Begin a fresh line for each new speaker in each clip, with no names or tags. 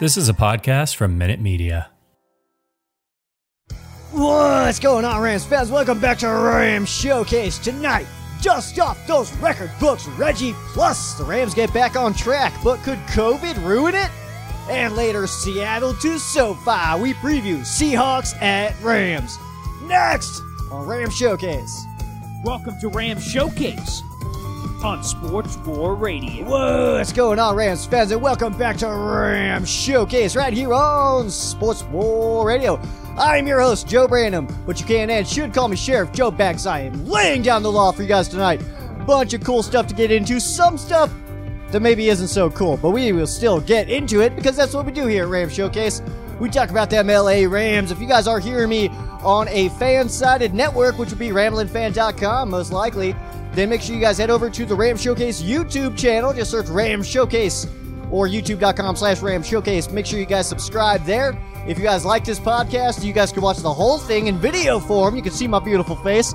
This is a podcast from Minute Media.
What's going on, Rams fans? Welcome back to Rams Showcase tonight. Dust off those record books, Reggie. Plus, the Rams get back on track, but could COVID ruin it? And later, Seattle to SoFi. We preview Seahawks at Rams. Next on Rams Showcase.
Welcome to Ram Showcase on Sports War Radio.
What's going on, Rams fans? And welcome back to Rams Showcase right here on Sports War Radio. I'm your host, Joe Branham, but you can and should call me Sheriff Joe Bags. I am laying down the law for you guys tonight. Bunch of cool stuff to get into, some stuff that maybe isn't so cool, but we will still get into it because that's what we do here at Rams Showcase. We talk about them LA Rams. If you guys are hearing me on a fan sided network, which would be ramblinfan.com, most likely, then make sure you guys head over to the Ram Showcase YouTube channel. Just search Ram Showcase or youtube.com slash Ram Showcase. Make sure you guys subscribe there. If you guys like this podcast, you guys can watch the whole thing in video form. You can see my beautiful face.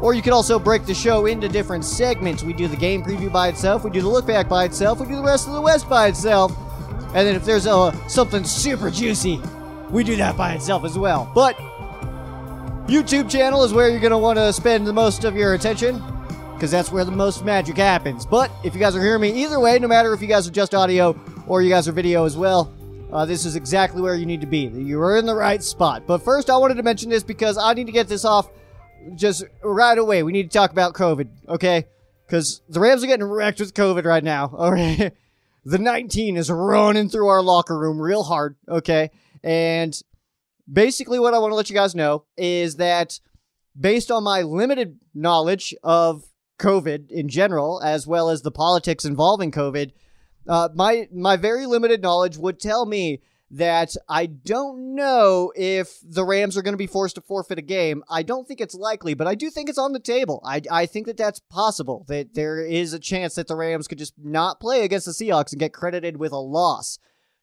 Or you can also break the show into different segments. We do the game preview by itself, we do the look back by itself, we do the rest of the West by itself. And then if there's a, something super juicy, we do that by itself as well. But YouTube channel is where you're going to want to spend the most of your attention because that's where the most magic happens. But if you guys are hearing me either way, no matter if you guys are just audio or you guys are video as well, uh, this is exactly where you need to be. You are in the right spot. But first, I wanted to mention this because I need to get this off just right away. We need to talk about COVID, okay? Because the Rams are getting wrecked with COVID right now. All right. the 19 is running through our locker room real hard, okay? And basically, what I want to let you guys know is that based on my limited knowledge of COVID in general, as well as the politics involving COVID, uh, my my very limited knowledge would tell me that I don't know if the Rams are going to be forced to forfeit a game. I don't think it's likely, but I do think it's on the table. I, I think that that's possible. That there is a chance that the Rams could just not play against the Seahawks and get credited with a loss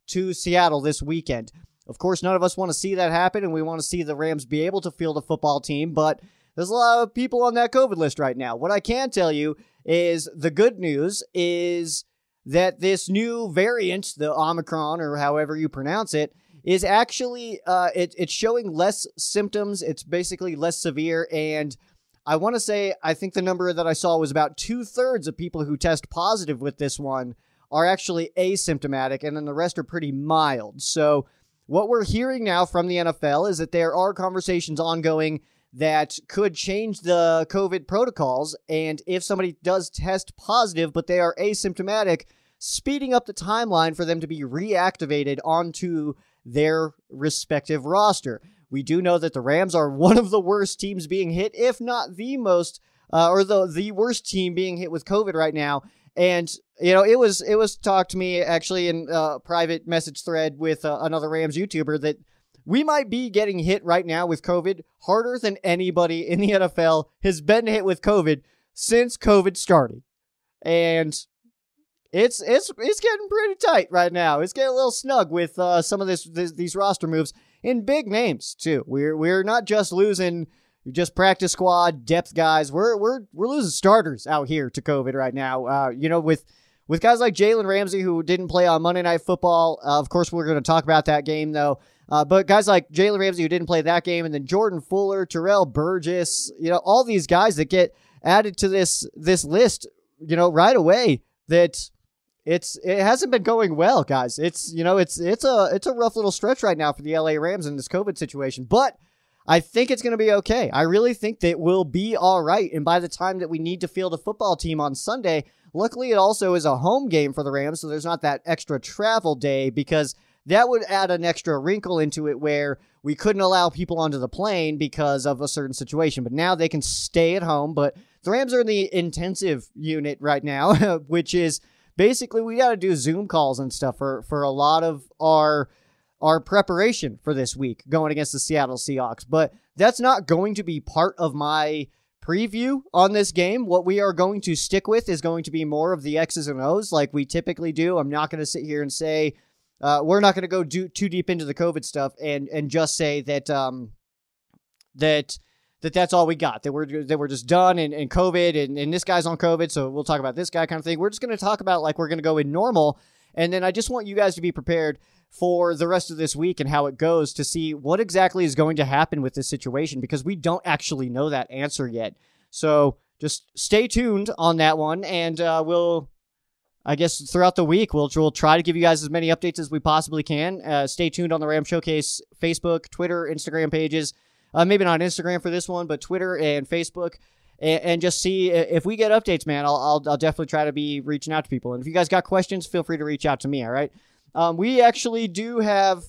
to Seattle this weekend. Of course, none of us want to see that happen, and we want to see the Rams be able to field a football team, but there's a lot of people on that COVID list right now. What I can tell you is the good news is that this new variant, the Omicron or however you pronounce it, is actually uh, it, it's showing less symptoms. It's basically less severe, and I want to say I think the number that I saw was about two thirds of people who test positive with this one are actually asymptomatic, and then the rest are pretty mild. So what we're hearing now from the NFL is that there are conversations ongoing that could change the COVID protocols. And if somebody does test positive, but they are asymptomatic, speeding up the timeline for them to be reactivated onto their respective roster. We do know that the Rams are one of the worst teams being hit, if not the most, uh, or the the worst team being hit with COVID right now. And you know, it was it was talked to me actually in a private message thread with uh, another Rams YouTuber that we might be getting hit right now with COVID harder than anybody in the NFL has been hit with COVID since COVID started. And it's it's it's getting pretty tight right now. It's getting a little snug with uh, some of this, this these roster moves in big names too. We're we're not just losing just practice squad depth guys. We're we're we're losing starters out here to COVID right now. Uh, you know with with guys like Jalen Ramsey who didn't play on Monday Night Football. Uh, of course, we're going to talk about that game though. Uh, but guys like Jalen Ramsey who didn't play that game, and then Jordan Fuller, Terrell Burgess, you know, all these guys that get added to this this list, you know, right away. That it's it hasn't been going well, guys. It's you know it's it's a it's a rough little stretch right now for the LA Rams in this COVID situation, but. I think it's going to be okay. I really think that we'll be all right. And by the time that we need to field a football team on Sunday, luckily it also is a home game for the Rams, so there's not that extra travel day because that would add an extra wrinkle into it where we couldn't allow people onto the plane because of a certain situation. But now they can stay at home. But the Rams are in the intensive unit right now, which is basically we got to do Zoom calls and stuff for, for a lot of our our preparation for this week going against the Seattle Seahawks. But that's not going to be part of my preview on this game. What we are going to stick with is going to be more of the X's and O's like we typically do. I'm not going to sit here and say uh, we're not going to go do, too deep into the COVID stuff and and just say that um that that that's all we got that we're that we're just done and, and COVID and, and this guy's on COVID so we'll talk about this guy kind of thing. We're just going to talk about like we're going to go in normal And then I just want you guys to be prepared for the rest of this week and how it goes to see what exactly is going to happen with this situation because we don't actually know that answer yet. So just stay tuned on that one, and uh, we'll. I guess throughout the week we'll we'll try to give you guys as many updates as we possibly can. Uh, stay tuned on the Ram Showcase Facebook, Twitter, Instagram pages. Uh, maybe not Instagram for this one, but Twitter and Facebook, and, just see if we get updates. Man, I'll, I'll I'll definitely try to be reaching out to people. And if you guys got questions, feel free to reach out to me. All right. Um, we actually do have.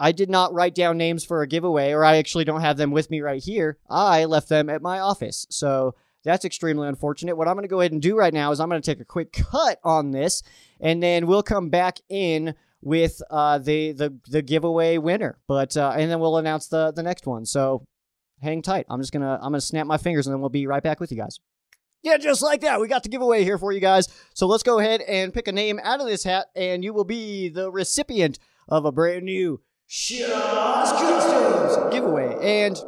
I did not write down names for a giveaway, or I actually don't have them with me right here. I left them at my office, so that's extremely unfortunate. What I'm going to go ahead and do right now is I'm going to take a quick cut on this, and then we'll come back in with uh, the the the giveaway winner. But uh, and then we'll announce the the next one. So hang tight. I'm just gonna I'm gonna snap my fingers, and then we'll be right back with you guys. Yeah, just like that. We got the giveaway here for you guys. So let's go ahead and pick a name out of this hat, and you will be the recipient of a brand new Shaw's Customs giveaway. And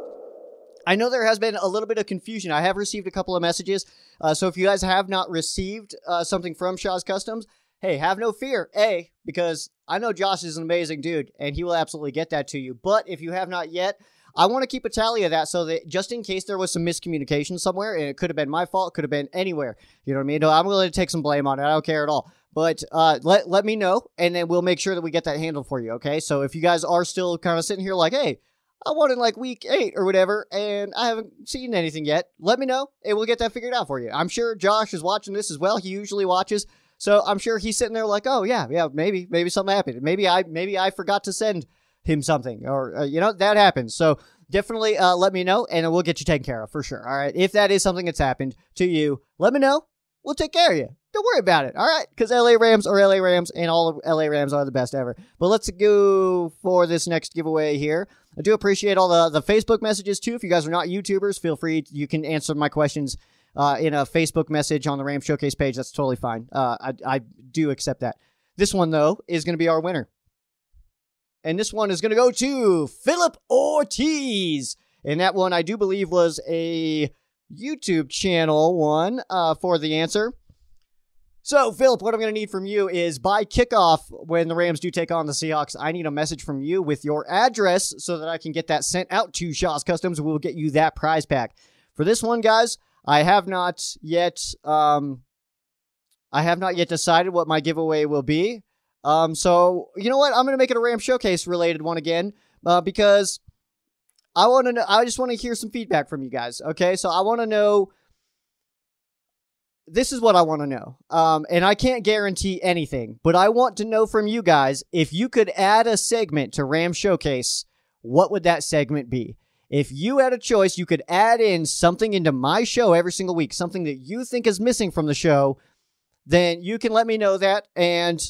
I know there has been a little bit of confusion. I have received a couple of messages. Uh, so if you guys have not received uh, something from Shaw's Customs, hey, have no fear. A, because I know Josh is an amazing dude, and he will absolutely get that to you. But if you have not yet, I want to keep a tally of that so that just in case there was some miscommunication somewhere, and it could have been my fault, could have been anywhere. You know what I mean? I'm willing to take some blame on it. I don't care at all. But uh, let let me know, and then we'll make sure that we get that handled for you. Okay? So if you guys are still kind of sitting here like, hey, I won in like week eight or whatever, and I haven't seen anything yet. Let me know, and we'll get that figured out for you. I'm sure Josh is watching this as well. He usually watches, so I'm sure he's sitting there like, oh yeah, yeah, maybe, maybe something happened. Maybe I, maybe I forgot to send him something, or uh, you know that happens. So definitely uh, let me know, and we'll get you taken care of for sure. All right, if that is something that's happened to you, let me know. We'll take care of you. Don't worry about it. All right, because LA Rams are LA Rams, and all of LA Rams are the best ever. But let's go for this next giveaway here. I do appreciate all the, the Facebook messages too. If you guys are not YouTubers, feel free. You can answer my questions uh, in a Facebook message on the Ram Showcase page. That's totally fine. Uh, I, I do accept that. This one, though, is going to be our winner. And this one is going to go to Philip Ortiz. And that one, I do believe, was a YouTube channel one uh, for the answer. So, Philip, what I'm going to need from you is by kickoff, when the Rams do take on the Seahawks, I need a message from you with your address so that I can get that sent out to Shaw's Customs. We'll get you that prize pack. For this one, guys, I have not yet, um, I have not yet decided what my giveaway will be. Um, so you know what? I'm to make it a Ram Showcase related one again, uh, because I want to. I just want to hear some feedback from you guys. Okay, so I want to know this is what I want to know. Um, and I can't guarantee anything, but I want to know from you guys if you could add a segment to Ram Showcase, what would that segment be? If you had a choice, you could add in something into my show every single week, something that you think is missing from the show, then you can let me know that and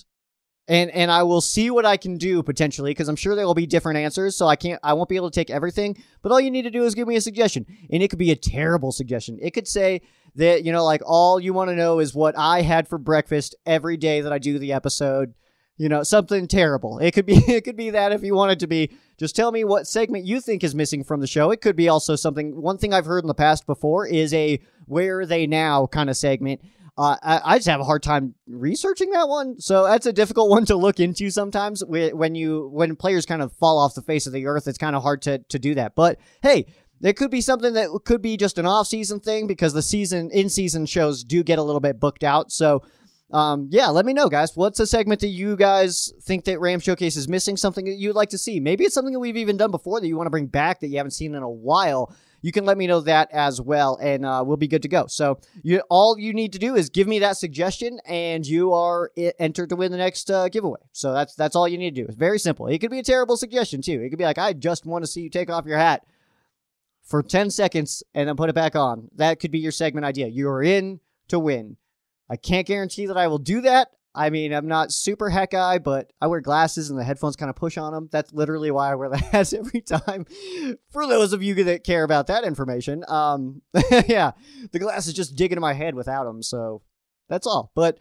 and and I will see what I can do potentially because I'm sure there will be different answers. So I can't, I won't be able to take everything. But all you need to do is give me a suggestion, and it could be a terrible suggestion. It could say that you know, like all you want to know is what I had for breakfast every day that I do the episode. You know, something terrible. It could be, it could be that if you want it to be. Just tell me what segment you think is missing from the show. It could be also something. One thing I've heard in the past before is a "Where are they now?" kind of segment uh, I, I, just have a hard time researching that one, so that's a difficult one to look into sometimes. When you when players kind of fall off the face of the earth, it's kind of hard to to do that. But hey, there could be something that could be just an off season thing because the season in season shows do get a little bit booked out. So. Um, yeah, let me know, guys. What's a segment that you guys think that Ram Showcase is missing? Something that you'd like to see? Maybe it's something that we've even done before that you want to bring back that you haven't seen in a while you can let me know that as well, and uh, we'll be good to go. So you all you need to do is give me that suggestion, and you are entered to win the next uh, giveaway. So that's that's all you need to do. It's very simple. It could be a terrible suggestion too. It could be like, I just want to see you take off your hat for 10 seconds and then put it back on. That could be your segment idea. You're in to win. I can't guarantee that I will do that. I mean, I'm not super heck guy, but I wear glasses and the headphones kind of push on them. That's literally why I wear the hats every time. For those of you that care about that information, um, yeah, the glasses just dig into my head without them. So that's all. But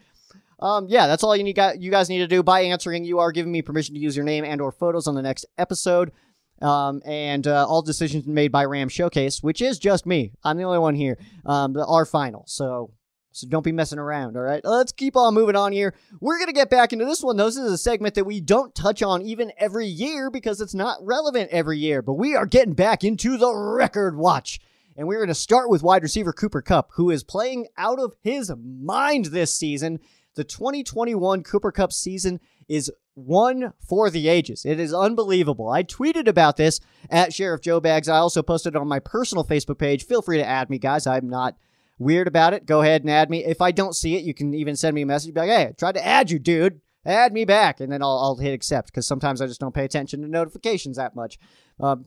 um, yeah, that's all you need. You guys need to do by answering. You are giving me permission to use your name and/or photos on the next episode. Um, and uh, all decisions made by Ram Showcase, which is just me. I'm the only one here. Um, are final. So So don't be messing around, all right? Let's keep on moving on here. We're going to get back into this one. This is a segment that we don't touch on even every year because it's not relevant every year, but we are getting back into the record watch. And we're going to start with wide receiver Cooper Kupp, who is playing out of his mind this season. The 2021 Cooper Kupp season is one for the ages. It is unbelievable. I tweeted about this at Sheriff Joe Bags. I also posted it on my personal Facebook page. Feel free to add me, guys. I'm not weird about it, go ahead and add me. If I don't see it, you can even send me a message. Be like, hey, I tried to add you, dude. Add me back. And then I'll, I'll hit accept because sometimes I just don't pay attention to notifications that much. Um,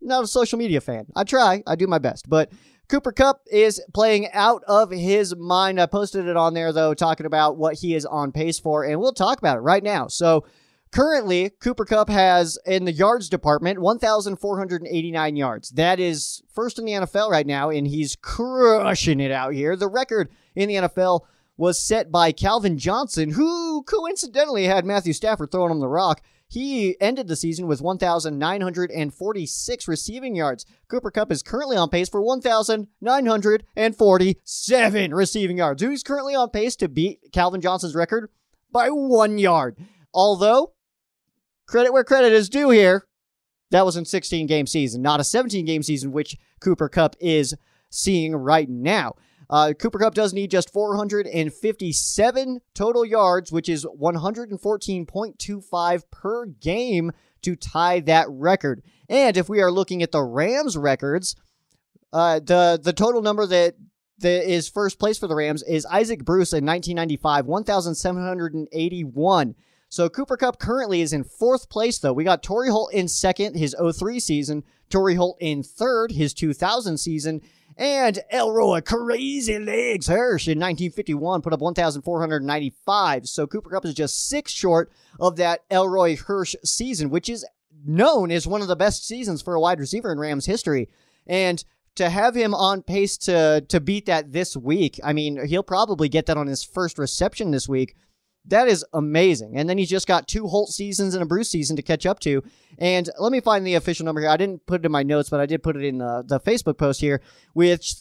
not a social media fan. I try, I do my best. But Cooper Kupp is playing out of his mind. I posted it on there, though, talking about what he is on pace for, and we'll talk about it right now. So, Currently, Cooper Kupp has in the yards department 1,489 yards. That is first in the NFL right now, and he's crushing it out here. The record in the NFL was set by Calvin Johnson, who coincidentally had Matthew Stafford throwing him the rock. He ended the season with 1,946 receiving yards. Cooper Kupp is currently on pace for 1,947 receiving yards. Who's currently on pace to beat Calvin Johnson's record by one yard. Although credit where credit is due here. That was in 16 game season, not a 17 game season, which Cooper Kupp is seeing right now. Uh, Cooper Kupp does need just 457 total yards, which is 114.25 per game to tie that record. And if we are looking at the Rams records, uh, the the total number that that is first place for the Rams is Isaac Bruce in 1995, 1,781. So Cooper Kupp currently is in fourth place, though. We got Torry Holt in second, his 03 season, Torry Holt in third, his 2000 season, and Elroy Crazy Legs Hirsch in 1951 put up 1,495. So Cooper Kupp is just six short of that Elroy Hirsch season, which is known as one of the best seasons for a wide receiver in Rams history. And to have him on pace to to beat that this week, I mean, he'll probably get that on his first reception this week. That is amazing. And then he's just got two Holt seasons and a Bruce season to catch up to. And let me find the official number here. I didn't put it in my notes, but I did put it in the, the Facebook post here, which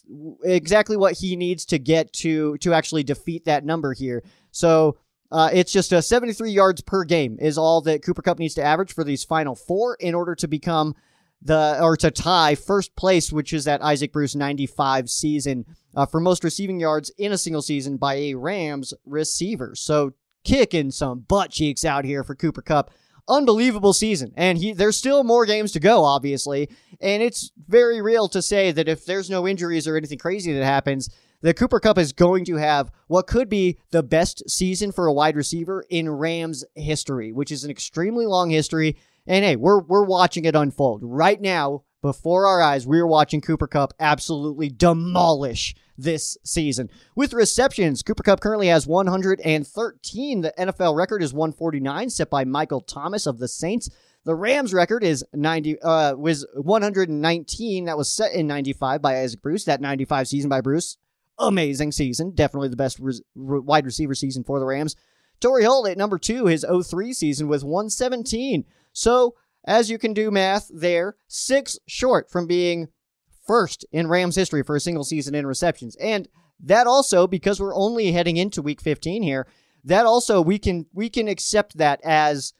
exactly what he needs to get to to actually defeat that number here. So uh, it's just a 73 yards per game is all that Cooper Kupp needs to average for these final four in order to become the or to tie first place, which is that Isaac Bruce 95 season uh, for most receiving yards in a single season by a Rams receiver. So kicking some butt cheeks out here for Cooper Kupp. Unbelievable season. And he there's still more games to go, obviously. And it's very real to say that if there's no injuries or anything crazy that happens, the Cooper Kupp is going to have what could be the best season for a wide receiver in Rams history, which is an extremely long history. And hey, we're we're watching it unfold. Right now, before our eyes, we're watching Cooper Kupp absolutely demolish this season. With receptions, Cooper Kupp currently has 113. The NFL record is 149, set by Michael Thomas of the Saints. The Rams record is 90 uh was 119. That was set in 95 by Isaac Bruce. That 95 season by Bruce, amazing season. Definitely the best wide receiver season for the Rams. Torry Holt at number 2 his 03 season with 117. So, as you can do math there, 6 short from being first in Rams history for a single season in receptions. And that also because we're only heading into week 15 here, that also we can we can accept that as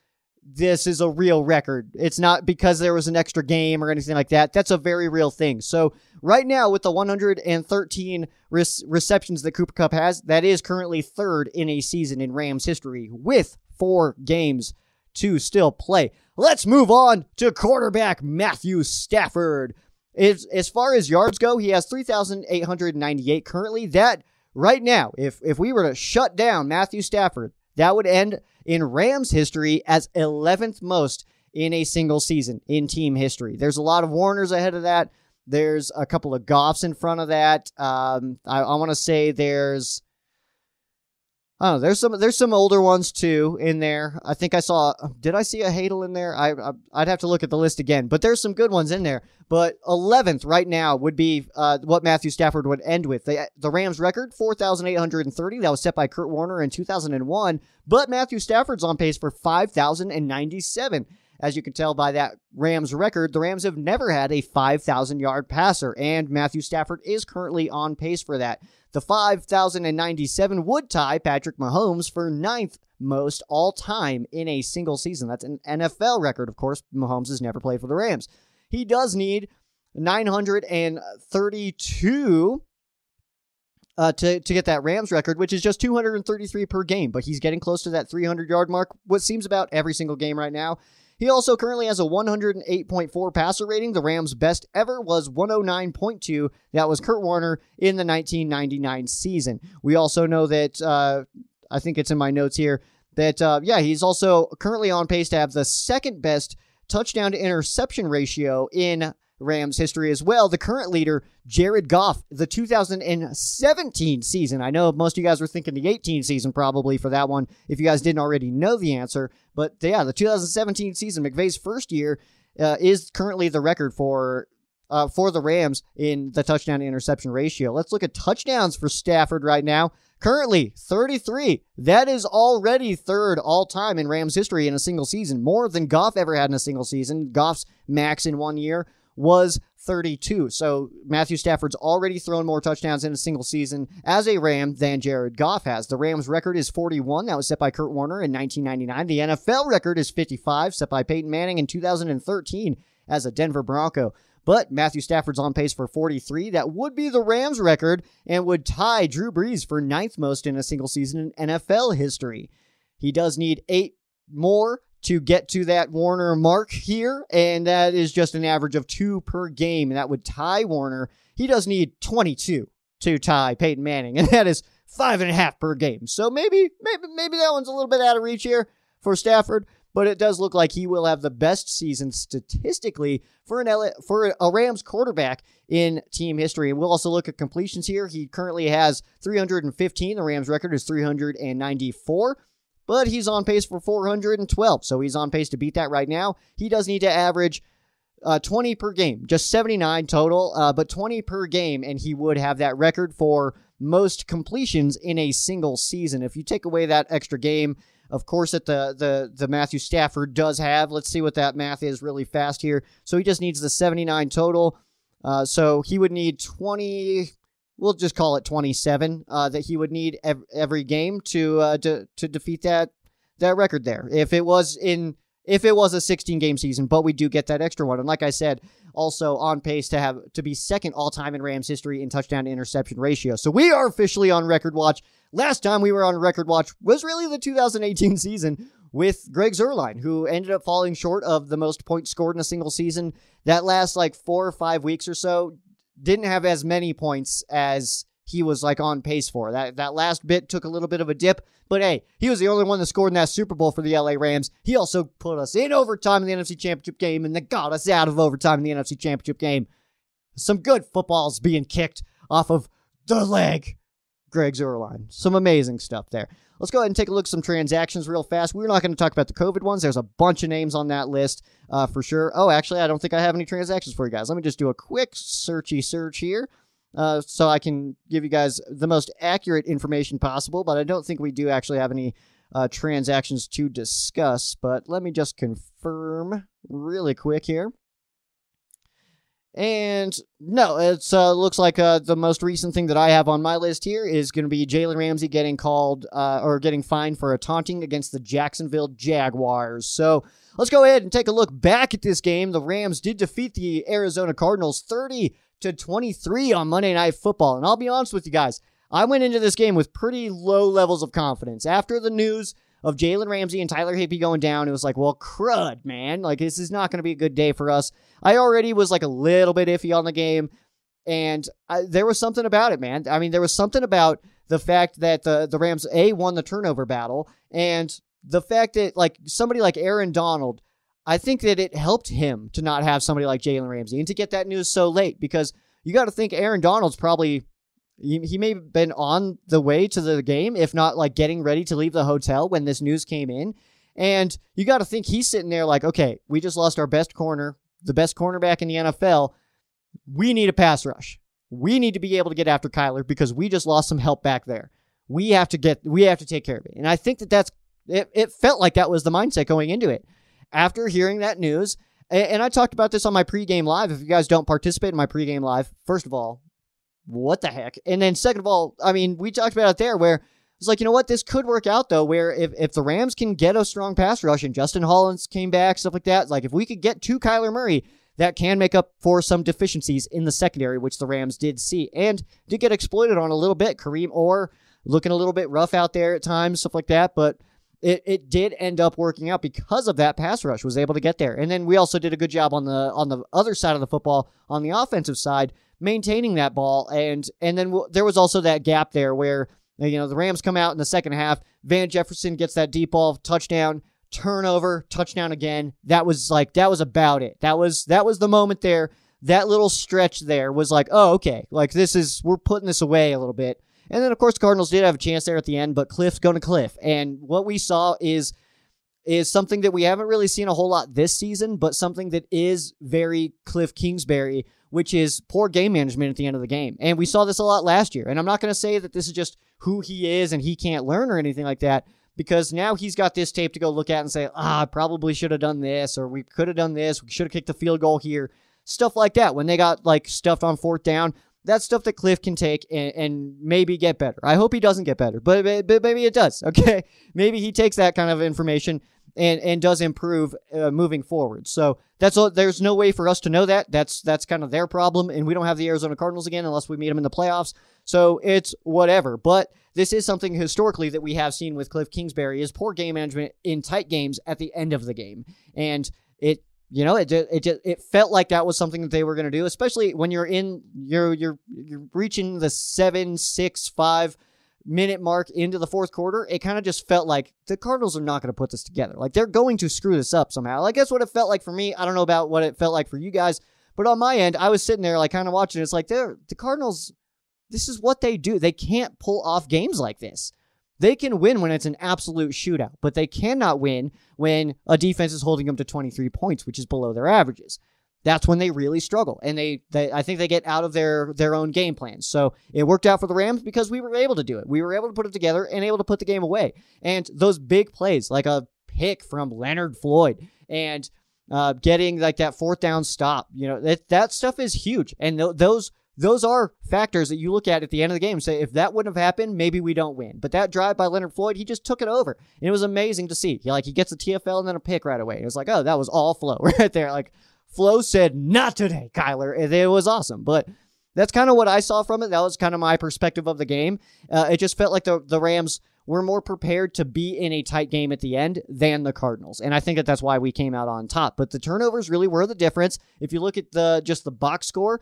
this is a real record. It's not because there was an extra game or anything like that. That's a very real thing. So right now with the 113 re- receptions that Cooper Kupp has, that is currently third in a season in Rams history with four games to still play. Let's move on to quarterback Matthew Stafford. As, as far as yards go, he has 3,898 currently. That right now, if if we were to shut down Matthew Stafford, that would end in Rams history as 11th most in a single season in team history. There's a lot of Warners ahead of that. There's a couple of Goffs in front of that. Um, I, I want to say there's Oh, there's some there's some older ones too in there. I think I saw. Did I see a Hadl in there? I, I would have to look at the list again. But there's some good ones in there. But 11th right now would be uh, what Matthew Stafford would end with. The the Rams record 4,830. That was set by Kurt Warner in 2001. But Matthew Stafford's on pace for 5,097. As you can tell by that Rams record, the Rams have never had a 5,000 yard passer, and Matthew Stafford is currently on pace for that. The 5,097 would tie Patrick Mahomes for ninth most all time in a single season. That's an NFL record, of course. Mahomes has never played for the Rams. He does need 932 uh, to, to get that Rams record, which is just 233 per game, but he's getting close to that 300 yard mark, what seems about every single game right now. He also currently has a 108.4 passer rating. The Rams' best ever was 109.2. That was Kurt Warner in the 1999 season. We also know that, uh, I think it's in my notes here, that, uh, yeah, he's also currently on pace to have the second best touchdown to interception ratio in Rams history as well. The current leader, Jared Goff, the 2017 season. I know most of you guys were thinking the 18 season probably for that one if you guys didn't already know the answer. But yeah, the 2017 season, McVay's first year, uh, is currently the record for uh, for the Rams in the touchdown to interception ratio. Let's look at touchdowns for Stafford right now. Currently 33. That is already third all time in Rams history in a single season, more than Goff ever had in a single season. Goff's max in one year was 32. So Matthew Stafford's already thrown more touchdowns in a single season as a Ram than Jared Goff has. The Rams record is 41. That was set by Kurt Warner in 1999. The NFL record is 55, set by Peyton Manning in 2013 as a Denver Bronco. But Matthew Stafford's on pace for 43. That would be the Rams record and would tie Drew Brees for ninth most in a single season in NFL history. He does need eight more to get to that Warner mark here, and that is just an average of two per game. And that would tie Warner. He does need 22 to tie Peyton Manning, and that is five and a half per game. So maybe, maybe, maybe that one's a little bit out of reach here for Stafford, but it does look like he will have the best season statistically for an LA, for a Rams quarterback in team history. And we'll also look at completions here. He currently has 315. The Rams record is 394 but he's on pace for 412. So he's on pace to beat that right now. He does need to average uh, 20 per game, just 79 total, uh, but 20 per game, and he would have that record for most completions in a single season. If you take away that extra game, of course, that the the the Matthew Stafford does have. Let's see what that math is really fast here. So he just needs the 79 total. Uh, so he would need 20 we'll just call it 27 uh, that he would need ev- every game to, uh, to to defeat that that record there. If it was in if it was a 16 game season, but we do get that extra one. And like I said, also on pace to have to be second all time in Rams history in touchdown to interception ratio. So we are officially on record watch. Last time we were on record watch was really the 2018 season with Greg Zuerlein, who ended up falling short of the most points scored in a single season. That last like four or five weeks or so didn't have as many points as he was like on pace for. That that last bit took a little bit of a dip, but hey, he was the only one that scored in that Super Bowl for the LA Rams. He also put us in overtime in the NFC Championship game and then got us out of overtime in the NFC Championship game. Some good footballs being kicked off of the leg. Greg Zuerlein. Some amazing stuff there. Let's go ahead and take a look at some transactions real fast. We're not going to talk about the COVID ones. There's a bunch of names on that list uh, for sure. Oh, actually, I don't think I have any transactions for you guys. Let me just do a quick searchy search here. Uh, so I can give you guys the most accurate information possible, but I don't think we do actually have any uh, transactions to discuss. But let me just confirm really quick here. And no, it uh, looks like uh, the most recent thing that I have on my list here is going to be Jalen Ramsey getting called uh, or getting fined for a taunting against the Jacksonville Jaguars. So let's go ahead and take a look back at this game. The Rams did defeat the Arizona Cardinals 30 to 23 on Monday Night Football. And I'll be honest with you guys, I went into this game with pretty low levels of confidence. After the news of Jalen Ramsey and Tyler Higbee going down, it was like, well, crud, man. Like, this is not going to be a good day for us. I already was like a little bit iffy on the game, and I, there was something about it, man. I mean, there was something about the fact that the, the Rams, A, won the turnover battle, and the fact that, like, somebody like Aaron Donald, I think that it helped him to not have somebody like Jalen Ramsey and to get that news so late because you got to think Aaron Donald's probably he, may have been on the way to the game, if not like getting ready to leave the hotel when this news came in. And you got to think he's sitting there like, okay, we just lost our best corner, the best cornerback in the NFL. We need a pass rush. We need to be able to get after Kyler because we just lost some help back there. We have to get, we have to take care of it. And I think that that's, it, it felt like that was the mindset going into it. after hearing that news, and, and I talked about this on my pregame live. If you guys don't participate in my pregame live, first of all, what the heck? And then second of all, I mean, we talked about it there where like, you know what, this could work out though, where if, if the Rams can get a strong pass rush and Justin Hollins came back, stuff like that, like if we could get to Kyler Murray, that can make up for some deficiencies in the secondary, which the Rams did see and did get exploited on a little bit. Kareem Orr looking a little bit rough out there at times, stuff like that, but it, it did end up working out because of that pass rush was able to get there. And then we also did a good job on the on the other side of the football on the offensive side maintaining that ball and and then w- there was also that gap there where you know the Rams come out in the second half, Van Jefferson gets that deep ball touchdown, turnover, touchdown again. That was like that was about it. That was that was the moment there. That little stretch there was like, oh, okay, like this is we're putting this away a little bit. And then of course the Cardinals did have a chance there at the end, but Cliff's going to Cliff. And what we saw is is something that we haven't really seen a whole lot this season, but something that is very Cliff Kingsbury, which is poor game management at the end of the game. And we saw this a lot last year. And I'm not going to say that this is just who he is and he can't learn or anything like that, because now he's got this tape to go look at and say, ah, I probably should have done this, or we could have done this, we should have kicked the field goal here, stuff like that. When they got like stuffed on fourth down, that's stuff that Cliff can take and, and, maybe get better. I hope he doesn't get better, but, but maybe it does. Okay, maybe he takes that kind of information and and does improve uh, moving forward. So that's all, there's no way for us to know that. That's that's kind of their problem, and we don't have the Arizona Cardinals again unless we meet them in the playoffs. So it's whatever. But this is something historically that we have seen with Cliff Kingsbury is poor game management in tight games at the end of the game, and it you know, it it it felt like that was something that they were going to do, especially when you're in you're you're you're reaching the seven six five minute mark into the fourth quarter. It kind of just felt like the Cardinals are not going to put this together. Like they're going to screw this up somehow. Like that's what it felt like for me. I don't know about what it felt like for you guys, but on my end, I was sitting there like kind of watching. It's like they're the Cardinals. This is what they do. They can't pull off games like this. They can win when it's an absolute shootout, but they cannot win when a defense is holding them to 23 points, which is below their averages. That's when they really struggle, and they, they I think they get out of their their own game plans. So it worked out for the Rams because we were able to do it. We were able to put it together and able to put the game away. And those big plays, like a pick from Leonard Floyd, and uh, getting like that fourth down stop, you know that that stuff is huge. And th- those those are factors that you look at at the end of the game and say, if that wouldn't have happened, maybe we don't win. But that drive by Leonard Floyd, he just took it over. And it was amazing to see. He, like, he gets a TFL and then a pick right away. It was like, oh, that was all flow right there. Like, Flo said, not today, Kyler. And it was awesome. But that's kind of what I saw from it. That was kind of my perspective of the game. Uh, it just felt like the, the Rams were more prepared to be in a tight game at the end than the Cardinals. And I think that that's why we came out on top. But the turnovers really were the difference. If you look at the just the box score,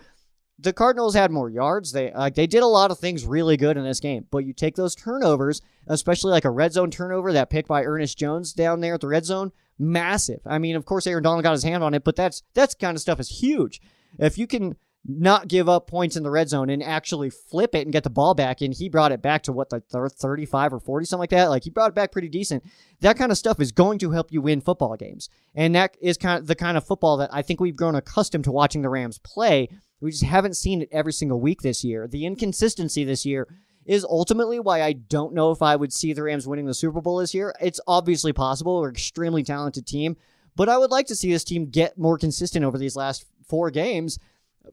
the Cardinals had more yards. They they did a lot of things really good in this game. But you take those turnovers, especially like a red zone turnover, that pick by Ernest Jones down there at the red zone, massive. I mean, of course Aaron Donald got his hand on it, but that's that's kind of stuff is huge. If you can not give up points in the red zone and actually flip it and get the ball back, and he brought it back to what the 35 or 40 something like that. Like he brought it back pretty decent. That kind of stuff is going to help you win football games, and that is kind of the kind of football that I think we've grown accustomed to watching the Rams play we just haven't seen it every single week this year. The inconsistency this year is ultimately why I don't know if I would see the Rams winning the Super Bowl this year. It's obviously possible. We're an extremely talented team, but I would like to see this team get more consistent over these last four games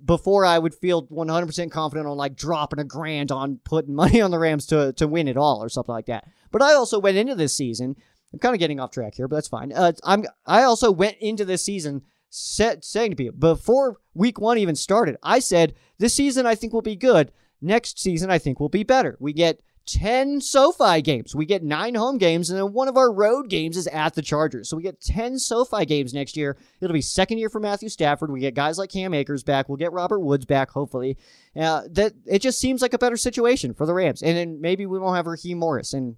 before I would feel 100% confident on like dropping a grand on putting money on the Rams to, to win it all or something like that. But I also went into this season. I'm kind of getting off track here, but that's fine. Uh, I'm I also went into this season set, saying to people before week one even started, I said, this season I think will be good. Next season I think will be better. We get 10 SoFi games. We get nine home games, and then one of our road games is at the Chargers. So we get 10 SoFi games next year. It'll be second year for Matthew Stafford. We get guys like Cam Akers back. We'll get Robert Woods back, hopefully. Uh, that It just seems like a better situation for the Rams. And then maybe we won't have Raheem Morris, and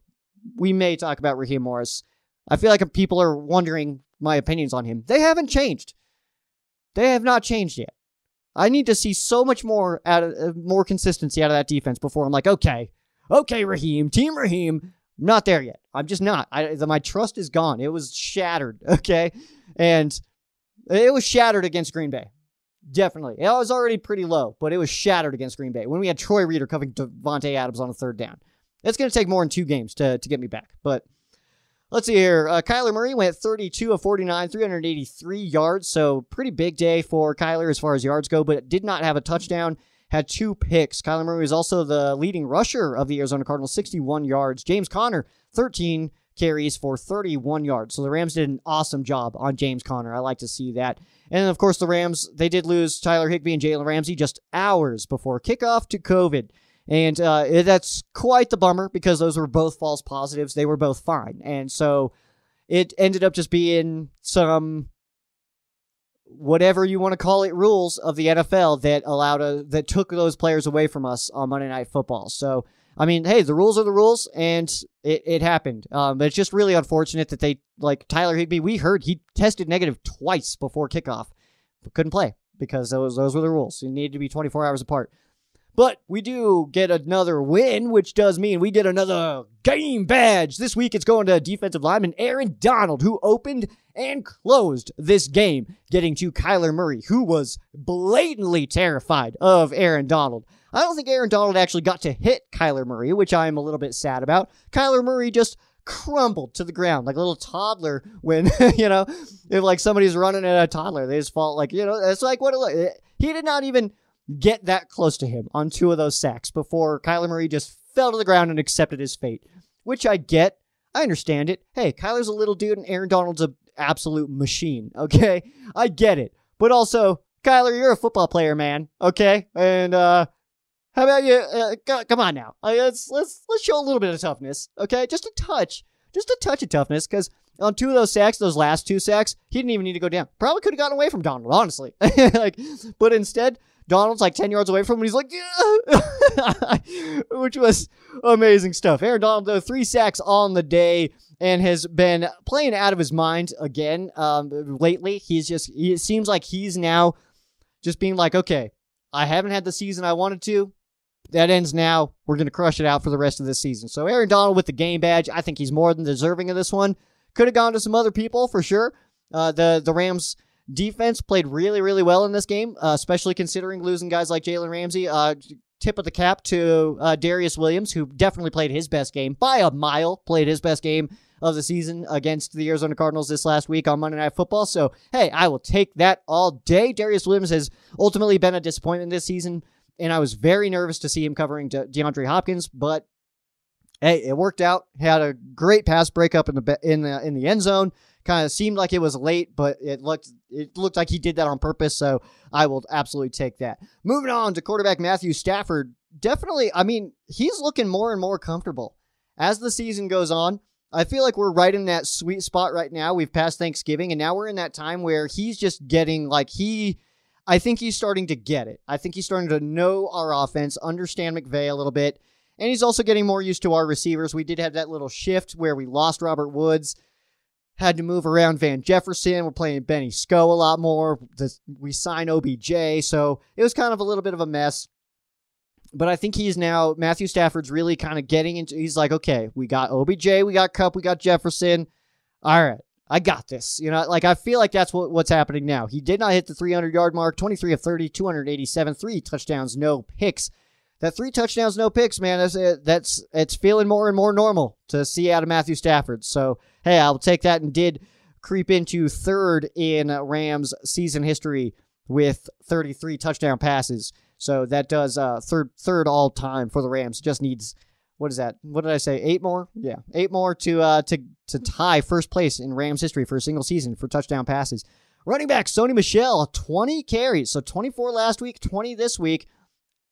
we may talk about Raheem Morris. I feel like people are wondering my opinions on him. They haven't changed. They have not changed yet. I need to see so much more out of uh, more consistency out of that defense before I'm like, okay, okay, Raheem, Team Raheem. I'm not there yet. I'm just not. I, my trust is gone. It was shattered. Okay, and it was shattered against Green Bay. Definitely, it was already pretty low, but it was shattered against Green Bay when we had Troy Reeder covering Davante Adams on a third down. It's going to take more than two games to to get me back, but Let's see here. Uh, Kyler Murray went 32 of 49, 383 yards. So pretty big day for Kyler as far as yards go, but did not have a touchdown. Had two picks. Kyler Murray is also the leading rusher of the Arizona Cardinals, 61 yards. James Conner, 13 carries for 31 yards. So the Rams did an awesome job on James Conner. I like to see that. And of course, the Rams, they did lose Tyler Higbee and Jalen Ramsey just hours before kickoff to COVID. And uh, that's quite the bummer because those were both false positives. They were both fine. And so it ended up just being some whatever you want to call it rules of the NFL that allowed a, that took those players away from us on Monday Night Football. So I mean, hey, the rules are the rules, and it, it happened. Um, but it's just really unfortunate that they like Tyler Higbee. We heard he tested negative twice before kickoff, but couldn't play because those those were the rules. He needed to be 24 hours apart. But we do get another win, which does mean we get another game badge. This week it's going to defensive lineman Aaron Donald, who opened and closed this game, getting to Kyler Murray, who was blatantly terrified of Aaron Donald. I don't think Aaron Donald actually got to hit Kyler Murray, which I am a little bit sad about. Kyler Murray just crumbled to the ground like a little toddler when, you know, if like somebody's running at a toddler, they just fall like, you know, it's like what it, he did not even get that close to him on two of those sacks before Kyler Murray just fell to the ground and accepted his fate, which I get. I understand it. Hey, Kyler's a little dude and Aaron Donald's a absolute machine. Okay, I get it. But also, Kyler, you're a football player, man. Okay, and uh, how about you? Uh, come on now. Uh, let's let's let's show a little bit of toughness. Okay, just a touch, just a touch of toughness, because on two of those sacks, those last two sacks, he didn't even need to go down. Probably could have gotten away from Donald, honestly. like, but instead, Donald's like 10 yards away from him, and he's like, yeah! which was amazing stuff. Aaron Donald, though, three sacks on the day and has been playing out of his mind again um, lately. He's just, it seems like he's now just being like, okay, I haven't had the season I wanted to. That ends now. We're going to crush it out for the rest of this season. So Aaron Donald with the game badge, I think he's more than deserving of this one. Could have gone to some other people for sure. Uh, the the Rams defense played really really well in this game, uh, especially considering losing guys like Jalen Ramsey. Uh, tip of the cap to uh, Darious Williams, who definitely played his best game by a mile. Played his best game of the season against the Arizona Cardinals this last week on Monday Night Football. So hey, I will take that all day. Darious Williams has ultimately been a disappointment this season, and I was very nervous to see him covering De- DeAndre Hopkins, but hey, it worked out. Had a great pass breakup in the in the in the end zone. Kind of seemed like it was late, but it looked it looked like he did that on purpose. So I will absolutely take that. Moving on to quarterback Matthew Stafford. Definitely, I mean, he's looking more and more comfortable as the season goes on. I feel like we're right in that sweet spot right now. We've passed Thanksgiving, and now we're in that time where he's just getting like he. I think he's starting to get it. I think he's starting to know our offense, understand McVay a little bit and he's also getting more used to our receivers. We did have that little shift where we lost Robert Woods, had to move around Van Jefferson. We're playing Benny Sko a lot more. We sign OBJ. So it was kind of a little bit of a mess. But I think he's now, Matthew Stafford's really kind of getting into, he's like, okay, we got OBJ, we got Kupp, we got Jefferson. All right. I got this. You know, like I feel like that's what, what's happening now. He did not hit the 300 yard mark, 23 of 30, 287, three touchdowns, no picks that three touchdowns, no picks, man. That's. That's it's feeling more and more normal to see out of Matthew Stafford. So hey, I'll take that and did creep into third in Rams season history with 33 touchdown passes. So that does uh, third third all time for the Rams. Just needs what is that? What did I say? Eight more? Yeah, eight more to uh, to to tie first place in Rams history for a single season for touchdown passes. Running back Sony Michel, 20 carries, so 24 last week, 20 this week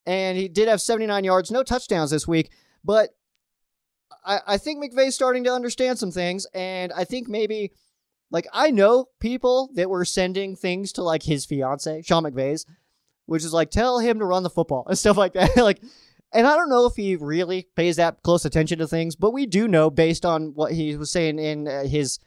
and he did have 79 yards, no touchdowns this week, but I, I think McVay's starting to understand some things, and I think maybe like I know people that were sending things to like his fiance, Sean McVay's, which is like tell him to run the football and stuff like that. like and I don't know if he really pays that close attention to things, but we do know based on what he was saying in uh, his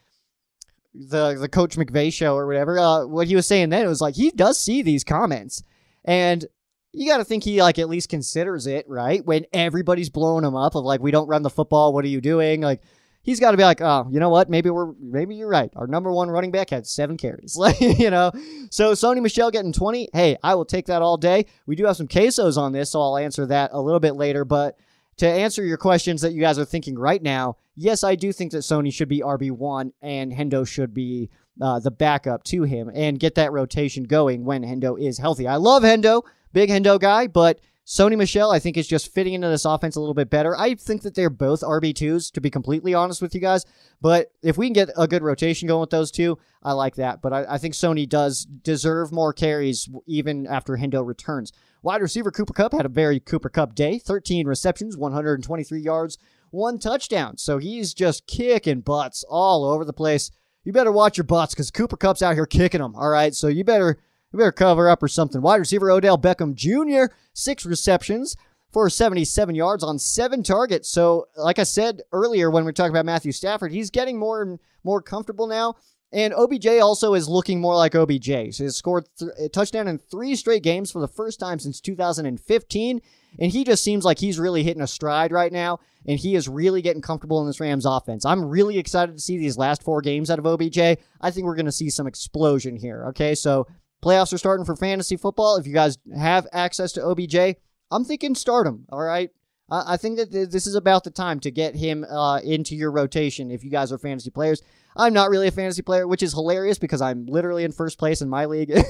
the the Coach McVay show or whatever. Uh, what he was saying then it was like he does see these comments, and you got to think he like at least considers it, right? When everybody's blowing him up of like, we don't run the football. What are you doing? Like, he's got to be like, oh, you know what? Maybe we're maybe you're right. Our number one running back had seven carries, like you know. So Sony Michel getting twenty. Hey, I will take that all day. We do have some quesos on this, so I'll answer that a little bit later. But to answer your questions that you guys are thinking right now, yes, I do think that Sony should be RB1 and Hendo should be uh, the backup to him and get that rotation going when Hendo is healthy. I love Hendo, big Hendo guy, but Sony Michel, I think, is just fitting into this offense a little bit better. I think that they're both RB2s, to be completely honest with you guys. But if we can get a good rotation going with those two, I like that. But I, I think Sony does deserve more carries even after Hendo returns. Wide receiver Cooper Kupp had a very Cooper Kupp day 13 receptions, 123 yards, one touchdown. So he's just kicking butts all over the place. You better watch your butts because Cooper Kupp's out here kicking them. All right. So you better you better cover up or something. Wide receiver Odell Beckham Jr., six receptions for 77 yards on seven targets. So, like I said earlier when we were talking about Matthew Stafford, he's getting more and more comfortable now. And OBJ also is looking more like OBJ. So he's scored th- a touchdown in three straight games for the first time since 2015. And he just seems like he's really hitting a stride right now. And he is really getting comfortable in this Rams offense. I'm really excited to see these last four games out of OBJ. I think we're going to see some explosion here. Okay. So playoffs are starting for fantasy football. If you guys have access to OBJ, I'm thinking start him. All right. I think that this is about the time to get him uh, into your rotation if you guys are fantasy players. I'm not really a fantasy player, which is hilarious because I'm literally in first place in my league. I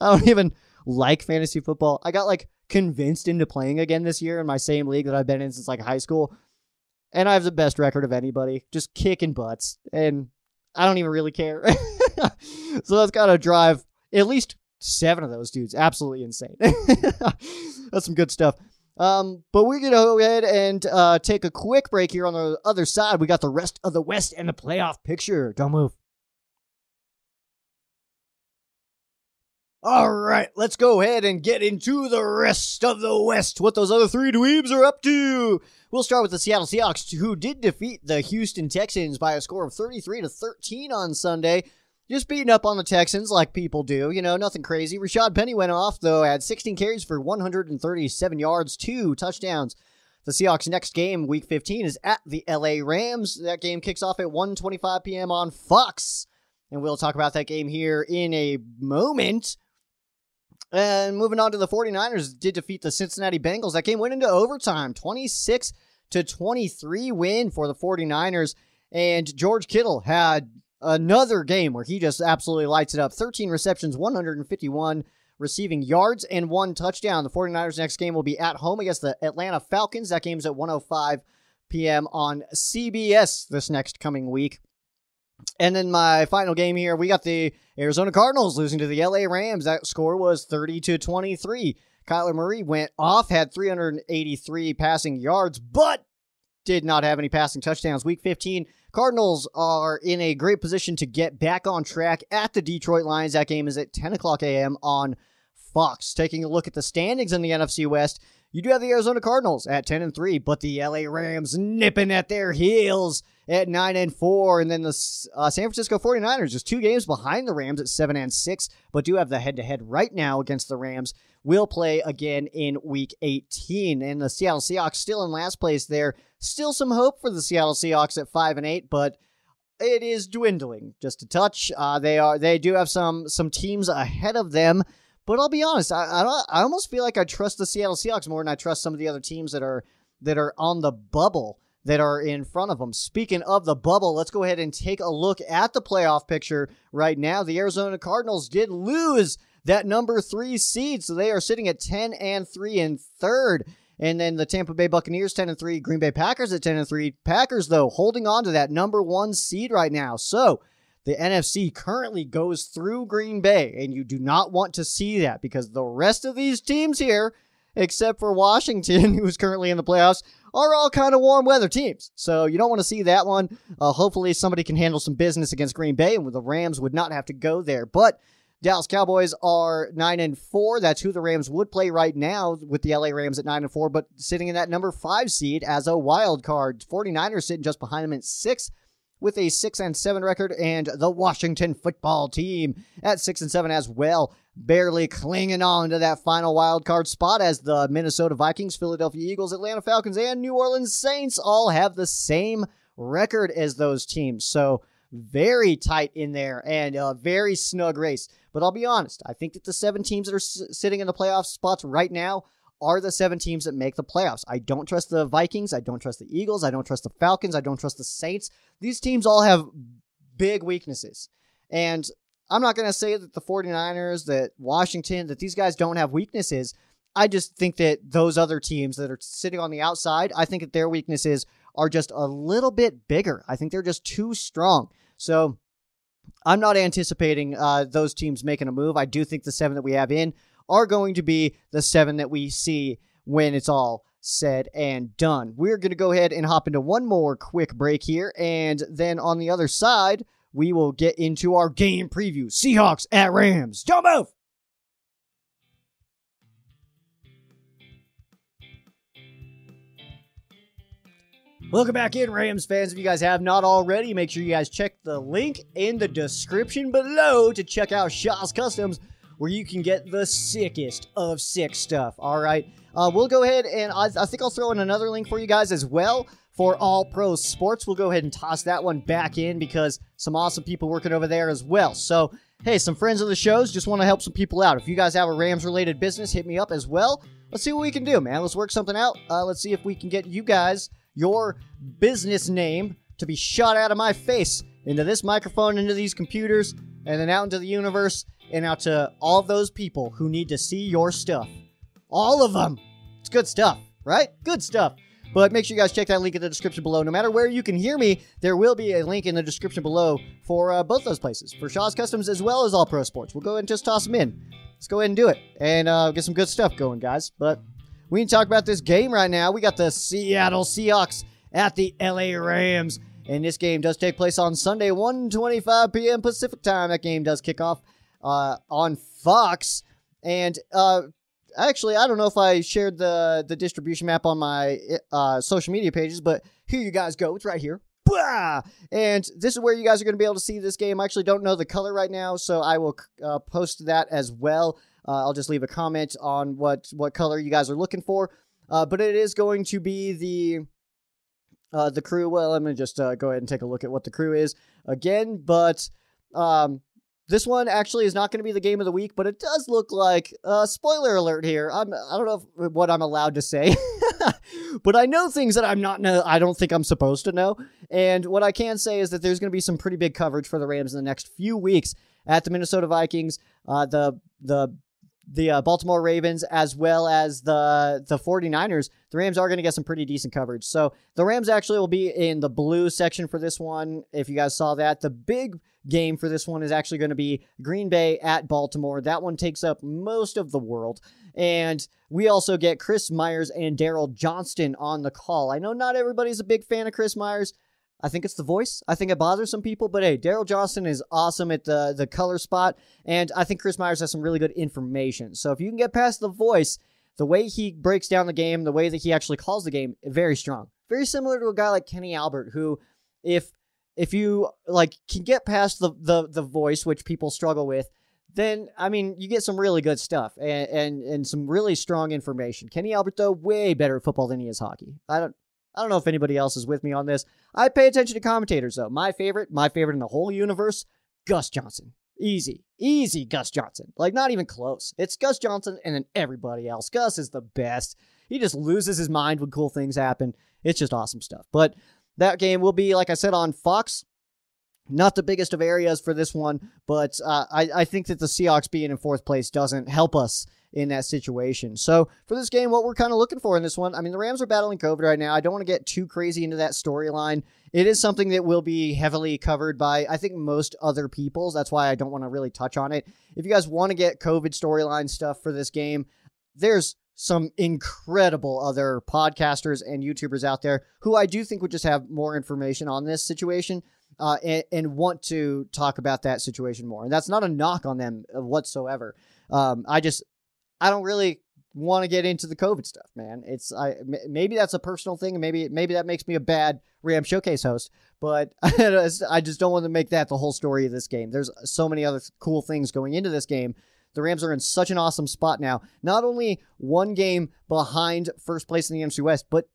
don't even like fantasy football. I got like convinced into playing again this year in my same league that I've been in since like high school. And I have the best record of anybody, just kicking butts. And I don't even really care. so that's got to drive at least seven of those dudes absolutely insane. that's some good stuff. Um, but we're going to go ahead and uh, take a quick break here on the other side. We got the rest of the West and the playoff picture. Don't move. All right, let's go ahead and get into the rest of the West. What those other three dweebs are up to. We'll start with the Seattle Seahawks, who did defeat the Houston Texans by a score of 33 to 13 on Sunday. Just beating up on the Texans like people do, you know, nothing crazy. Rashad Penny went off, though, had 16 carries for 137 yards, two touchdowns. The Seahawks' next game, week 15, is at the LA Rams. That game kicks off at 1:25 p.m. on Fox. And we'll talk about that game here in a moment. And moving on to the 49ers did defeat the Cincinnati Bengals. That game went into overtime, 26 to 23 win for the 49ers. And George Kittle had another game where he just absolutely lights it up. 13 receptions, 151 receiving yards, and one touchdown. The 49ers' next game will be at home against the Atlanta Falcons. That game's at 105 p.m. on CBS this next coming week. And then my final game here, we got the Arizona Cardinals losing to the LA Rams. That score was 30 to 23. Kyler Murray went off, had 383 passing yards, but did not have any passing touchdowns. Week 15 Cardinals are in a great position to get back on track at the Detroit Lions. That game is at 10 o'clock a.m. on Fox. Taking a look at the standings in the NFC West, you do have the Arizona Cardinals at 10 and 3, but the LA Rams nipping at their heels at 9 and 4 and then the uh, San Francisco 49ers just two games behind the Rams at 7 and 6, but do have the head to head right now against the Rams. Will play again in week 18 and the Seattle Seahawks still in last place there Still some hope for the Seattle Seahawks at five and eight, but it is dwindling just a touch. Uh, they are they do have some some teams ahead of them, but I'll be honest, I I, I almost feel like I trust the Seattle Seahawks more than I trust some of the other teams that are that are on the bubble that are in front of them. Speaking of the bubble, let's go ahead and take a look at the playoff picture right now. The Arizona Cardinals did lose that number three seed, so they are sitting at 10 and 3 in third. And then the Tampa Bay Buccaneers 10 and 3, Green Bay Packers at 10 and 3. Packers though holding on to that number 1 seed right now. So, the NFC currently goes through Green Bay and you do not want to see that because the rest of these teams here except for Washington who's currently in the playoffs are all kind of warm weather teams. So you don't want to see that one. Uh, hopefully somebody can handle some business against Green Bay and the Rams would not have to go there. But Dallas Cowboys are nine and four. That's who the Rams would play right now with the LA Rams at nine and four, but sitting in that number five seed as a wild card. 49ers sitting just behind them at six with a six and seven record, and the Washington football team at six and seven as well, barely clinging on to that final wild card spot as the Minnesota Vikings, Philadelphia Eagles, Atlanta Falcons, and New Orleans Saints all have the same record as those teams. So very tight in there and a very snug race. But I'll be honest, I think that the seven teams that are s- sitting in the playoff spots right now are the seven teams that make the playoffs. I don't trust the Vikings. I don't trust the Eagles. I don't trust the Falcons. I don't trust the Saints. These teams all have big weaknesses. And I'm not going to say that the 49ers, that Washington, that these guys don't have weaknesses. I just think that those other teams that are sitting on the outside, I think that their weaknesses are just a little bit bigger. I think they're just too strong. So I'm not anticipating uh, those teams making a move. I do think the seven that we have in are going to be the seven that we see when it's all said and done. We're going to go ahead and hop into one more quick break here. And then on the other side, we will get into our game preview Seahawks at Rams. Don't move! Welcome back in, Rams fans. If you guys have not already, make sure you guys check the link in the description below to check out Shaw's Customs, where you can get the sickest of sick stuff. All right. Uh, we'll go ahead and I, I think I'll throw in another link for you guys as well for All Pro Sports. We'll go ahead and toss that one back in because some awesome people working over there as well. So, hey, some friends of the shows just want to help some people out. If you guys have a Rams related business, hit me up as well. Let's see what we can do, man. Let's work something out. Uh, let's see if we can get you guys your business name to be shot out of my face into this microphone, into these computers, and then out into the universe, and out to all those people who need to see your stuff. All of them. It's good stuff, right? Good stuff. But make sure you guys check that link in the description below. No matter where you can hear me, there will be a link in the description below for uh, both those places, for Shaw's Customs as well as All Pro Sports. We'll go ahead and just toss them in. Let's go ahead and do it and uh, get some good stuff going, guys. But we can talk about this game right now. We got the Seattle Seahawks at the LA Rams. And this game does take place on Sunday, 1.25 p.m. Pacific time. That game does kick off uh, on Fox. And uh, actually, I don't know if I shared the, the distribution map on my uh, social media pages, but here you guys go. It's right here. And this is where you guys are going to be able to see this game. I actually don't know the color right now, so I will uh, post that as well. Uh, I'll just leave a comment on what what color you guys are looking for. Uh, but it is going to be the uh, the crew. Well, let me just uh, go ahead and take a look at what the crew is again. But um, this one actually is not going to be the game of the week, but it does look like uh, spoiler alert here. I'm I don't know if, what I'm allowed to say, but I know things that I'm not know. I don't think I'm supposed to know. And what I can say is that there's going to be some pretty big coverage for the Rams in the next few weeks at the Minnesota Vikings. Uh, the the the uh, Baltimore Ravens as well as the the 49ers, the Rams are going to get some pretty decent coverage. So the Rams actually will be in the blue section for this one. If you guys saw that, the big game for this one is actually going to be Green Bay at Baltimore. That one takes up most of the world. And we also get Chris Myers and Daryl Johnston on the call. I know not everybody's a big fan of Chris Myers. I think it's the voice. I think it bothers some people, but hey, Daryl Johnston is awesome at the the color spot, and I think Chris Myers has some really good information. So if you can get past the voice, the way he breaks down the game, the way that he actually calls the game, very strong. Very similar to a guy like Kenny Albert, who, if if you like can get past the the the voice, which people struggle with, then I mean you get some really good stuff and and, and some really strong information. Kenny Albert though way better at football than he is hockey. I don't I don't know if anybody else is with me on this. I pay attention to commentators, though. My favorite, my favorite in the whole universe, Gus Johnson. Easy, easy Gus Johnson. Like, not even close. It's Gus Johnson and then everybody else. Gus is the best. He just loses his mind when cool things happen. It's just awesome stuff. But that game will be, like I said, on Fox. Not the biggest of areas for this one, but uh, I, I think that the Seahawks being in fourth place doesn't help us in that situation. So for this game, what we're kind of looking for in this one, I mean, the Rams are battling COVID right now. I don't want to get too crazy into that storyline. It is something that will be heavily covered by, I think, most other people's. That's why I don't want to really touch on it. If you guys want to get COVID storyline stuff for this game, there's some incredible other podcasters and YouTubers out there who I do think would just have more information on this situation. Uh, and, and, want to talk about that situation more. And that's not a knock on them whatsoever. Um, I just I don't really want to get into the COVID stuff, man. It's I maybe that's a personal thing, maybe maybe that makes me a bad Ram Showcase host. But I just don't want to make that the whole story of this game. There's so many other cool things going into this game. The Rams are in such an awesome spot now. Not only one game behind first place in the NFC West, but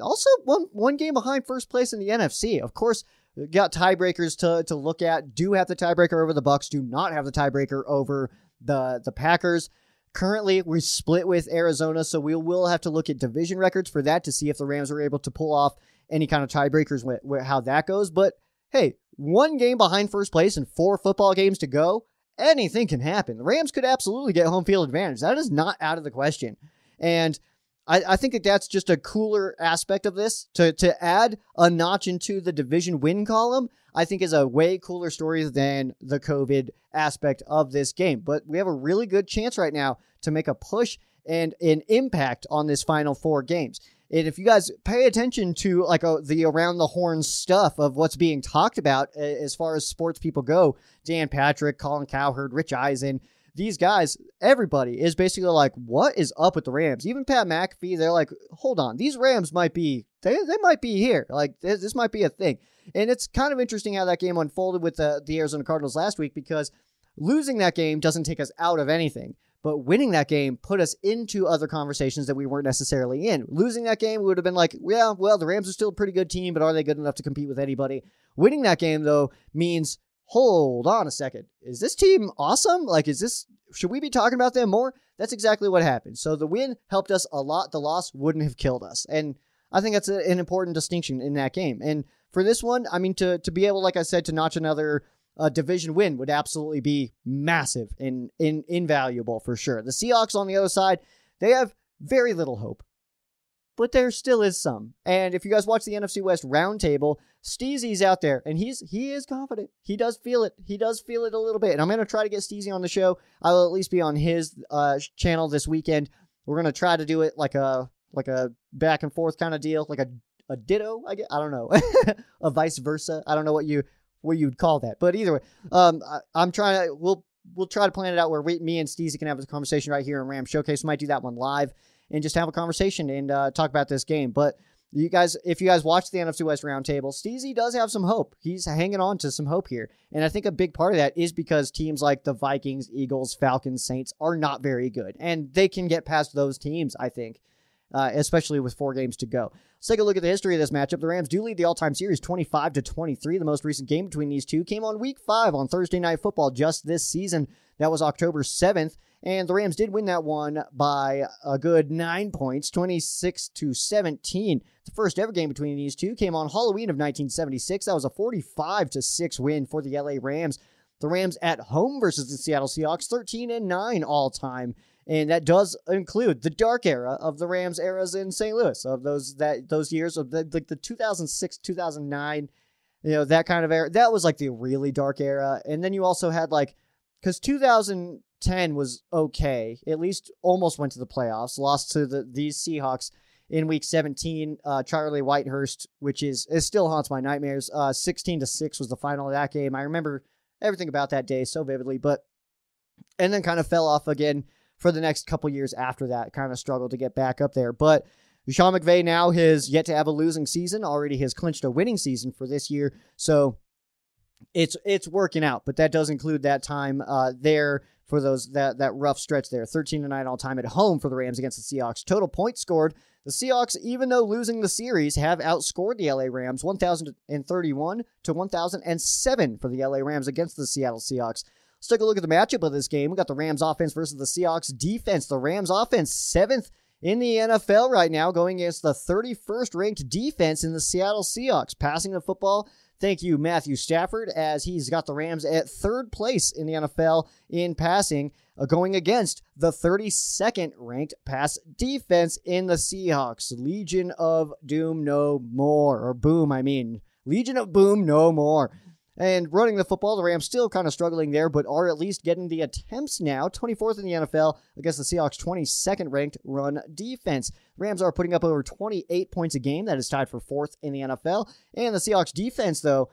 also one one game behind first place in the NFC. Of course, got tiebreakers to to look at. Do have the tiebreaker over the Bucks. Do not have the tiebreaker over the the Packers. Currently, we're split with Arizona, so we will have to look at division records for that to see if the Rams are able to pull off any kind of tiebreakers with, how that goes. But hey, one game behind first place and four football games to go, anything can happen. The Rams could absolutely get home field advantage. That is not out of the question. And I, I think that that's just a cooler aspect of this to to add a notch into the division win column. I think is a way cooler story than the COVID aspect of this game. But we have a really good chance right now to make a push and an impact on this final four games. And if you guys pay attention to like a, the around the horn stuff of what's being talked about uh, as far as sports people go, Dan Patrick, Colin Cowherd, Rich Eisen, these guys, everybody is basically like, what is up with the Rams? Even Pat McAfee, they're like, hold on, these Rams might be, they, they might be here. Like, this, this might be a thing. And it's kind of interesting how that game unfolded with the, the Arizona Cardinals last week because losing that game doesn't take us out of anything. But winning that game put us into other conversations that we weren't necessarily in. Losing that game we would have been like, yeah, well, the Rams are still a pretty good team, but are they good enough to compete with anybody? Winning that game, though, means hold on a second. Is this team awesome? Like, is this, should we be talking about them more? That's exactly what happened. So the win helped us a lot. The loss wouldn't have killed us. And I think that's an important distinction in that game. And for this one, I mean, to, to be able, like I said, to notch another uh, division win would absolutely be massive and, and invaluable for sure. The Seahawks on the other side, they have very little hope but there still is some. And if you guys watch the NFC West roundtable, Steezy's out there and he's he is confident. He does feel it. He does feel it a little bit. And I'm gonna try to get Steezy on the show. I will at least be on his uh, channel this weekend. We're gonna try to do it like a like a back and forth kind of deal, like a a ditto. I guess. I don't know, a vice versa. I don't know what you what you'd call that, but either way, um, I, am trying to we'll we'll try to plan it out where we, me and Steezy can have a conversation right here in Ram Showcase. We might do that one live and just have a conversation and uh, talk about this game. But you guys, if you guys watch the NFC West roundtable, Steezy does have some hope. He's hanging on to some hope here. And I think a big part of that is because teams like the Vikings, Eagles, Falcons, Saints are not very good. And they can get past those teams, I think, uh, especially with four games to go. Let's take a look at the history of this matchup. The Rams do lead the all-time series 25 to 23. The most recent game between these two came on week five on Thursday Night Football just this season. That was October 7th. And the Rams did win that one by a good nine points, 26 to 17. The first ever game between these two came on Halloween of 1976. That was a 45 to 6 win for the LA Rams. The Rams at home versus the Seattle Seahawks, 13 and 9 all time. And that does include the dark era of the Rams eras in St. Louis, of those that those years of the, like the 2006, 2009, you know, that kind of era. That was like the really dark era. And then you also had like because 2010 was okay. At least almost went to the playoffs. Lost to the these Seahawks in Week 17. Uh, Charlie Whitehurst, which is it still haunts my nightmares. Uh, 16 to six was the final of that game. I remember everything about that day so vividly. But and then kind of fell off again for the next couple years after that. Kind of struggled to get back up there, but. Sean McVay now has yet to have a losing season. Already has clinched a winning season for this year. So it's it's working out, but that does include that time uh, there for those that that rough stretch there. 13 to 9 all time at home for the Rams against the Seahawks. Total points scored. The Seahawks, even though losing the series, have outscored the LA Rams 1,031 to 1,007 for the LA Rams against the Seattle Seahawks. Let's take a look at the matchup of this game. We got the Rams offense versus the Seahawks defense. The Rams offense, seventh in the NFL right now, going against the 31st ranked defense in the Seattle Seahawks. Passing the football Thank you, Matthew Stafford, as he's got the Rams at third place in the NFL in passing, uh, going against the 32nd ranked pass defense in the Seahawks. Legion of Doom no more. Or Boom, I mean. Legion of Boom no more. And running the football, the Rams still kind of struggling there, but are at least getting the attempts now. 24th in the NFL against the Seahawks' 22nd ranked run defense. Rams are putting up over 28 points a game. That is tied for fourth in the NFL. And the Seahawks defense, though,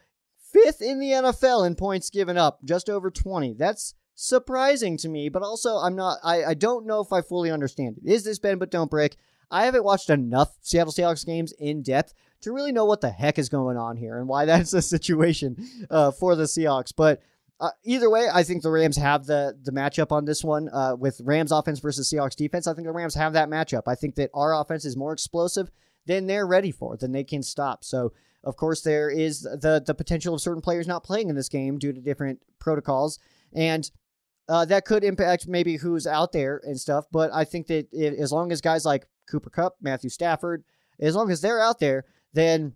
fifth in the NFL in points given up, just over 20. That's surprising to me, but also I'm not, I, I don't know if I fully understand it. Is this bend but don't break? I haven't watched enough Seattle Seahawks games in depth to really know what the heck is going on here and why that's the situation uh, for the Seahawks. But uh, either way, I think the Rams have the the matchup on this one uh, with Rams offense versus Seahawks defense. I think the Rams have that matchup. I think that our offense is more explosive than they're ready for, than they can stop. So, of course, there is the the potential of certain players not playing in this game due to different protocols. And uh, that could impact maybe who's out there and stuff. But I think that it, as long as guys like Cooper Kupp, Matthew Stafford, as long as they're out there, then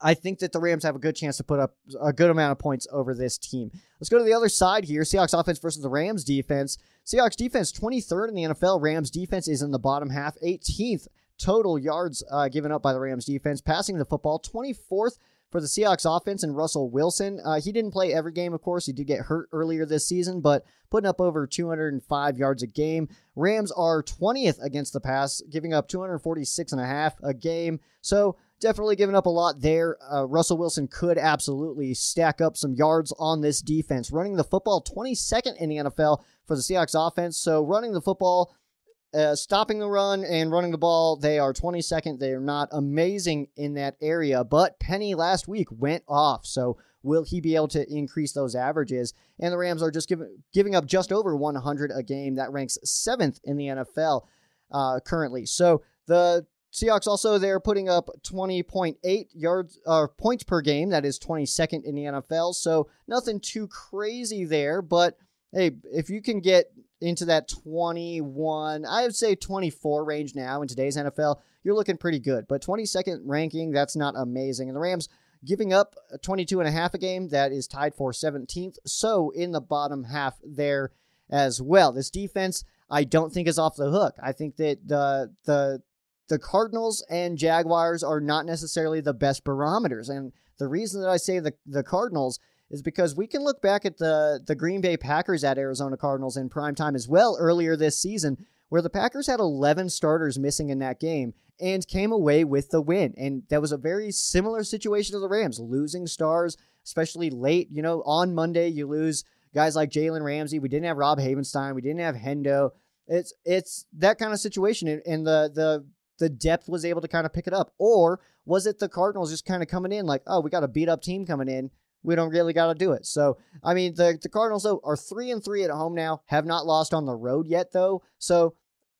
I think that the Rams have a good chance to put up a good amount of points over this team. Let's go to the other side here. Seahawks offense versus the Rams defense. Seahawks defense 23rd in the NFL. Rams defense is in the bottom half, 18th total yards uh, given up by the Rams defense. Passing the football, 24th for the Seahawks offense and Russell Wilson. Uh, he didn't play every game, of course. He did get hurt earlier this season, but putting up over 205 yards a game. Rams are 20th against the pass, giving up 246 and a half a game. So definitely giving up a lot there. Uh, Russell Wilson could absolutely stack up some yards on this defense. Running the football, 22nd in the NFL for the Seahawks offense. So running the football uh, stopping the run and running the ball, they are 22nd. They are not amazing in that area, but Penny last week went off. So will he be able to increase those averages? And the Rams are just giving giving up just over 100 a game. That ranks seventh in the NFL uh, currently. So the Seahawks also they're putting up 20.8 yards uh, points per game. That is 22nd in the NFL. So nothing too crazy there, but hey, if you can get into that 21, I would say 24 range now in today's NFL, you're looking pretty good. But 22nd ranking, that's not amazing. And the Rams giving up 22 and a half a game, that is tied for 17th. So in the bottom half there as well. This defense, I don't think is off the hook. I think that the the the Cardinals and Jaguars are not necessarily the best barometers. And the reason that I say the, the Cardinals is because we can look back at the the Green Bay Packers at Arizona Cardinals in prime time as well earlier this season, where the Packers had 11 starters missing in that game and came away with the win. And that was a very similar situation to the Rams, losing stars, especially late. You know, on Monday you lose guys like Jalen Ramsey. We didn't have Rob Havenstein. We didn't have Hendo. It's it's that kind of situation, and the the the depth was able to kind of pick it up, or was it the Cardinals just kind of coming in like, oh, we got a beat up team coming in we don't really got to do it. So, I mean, the, the Cardinals, though, are 3 and 3 at home now, have not lost on the road yet, though. So,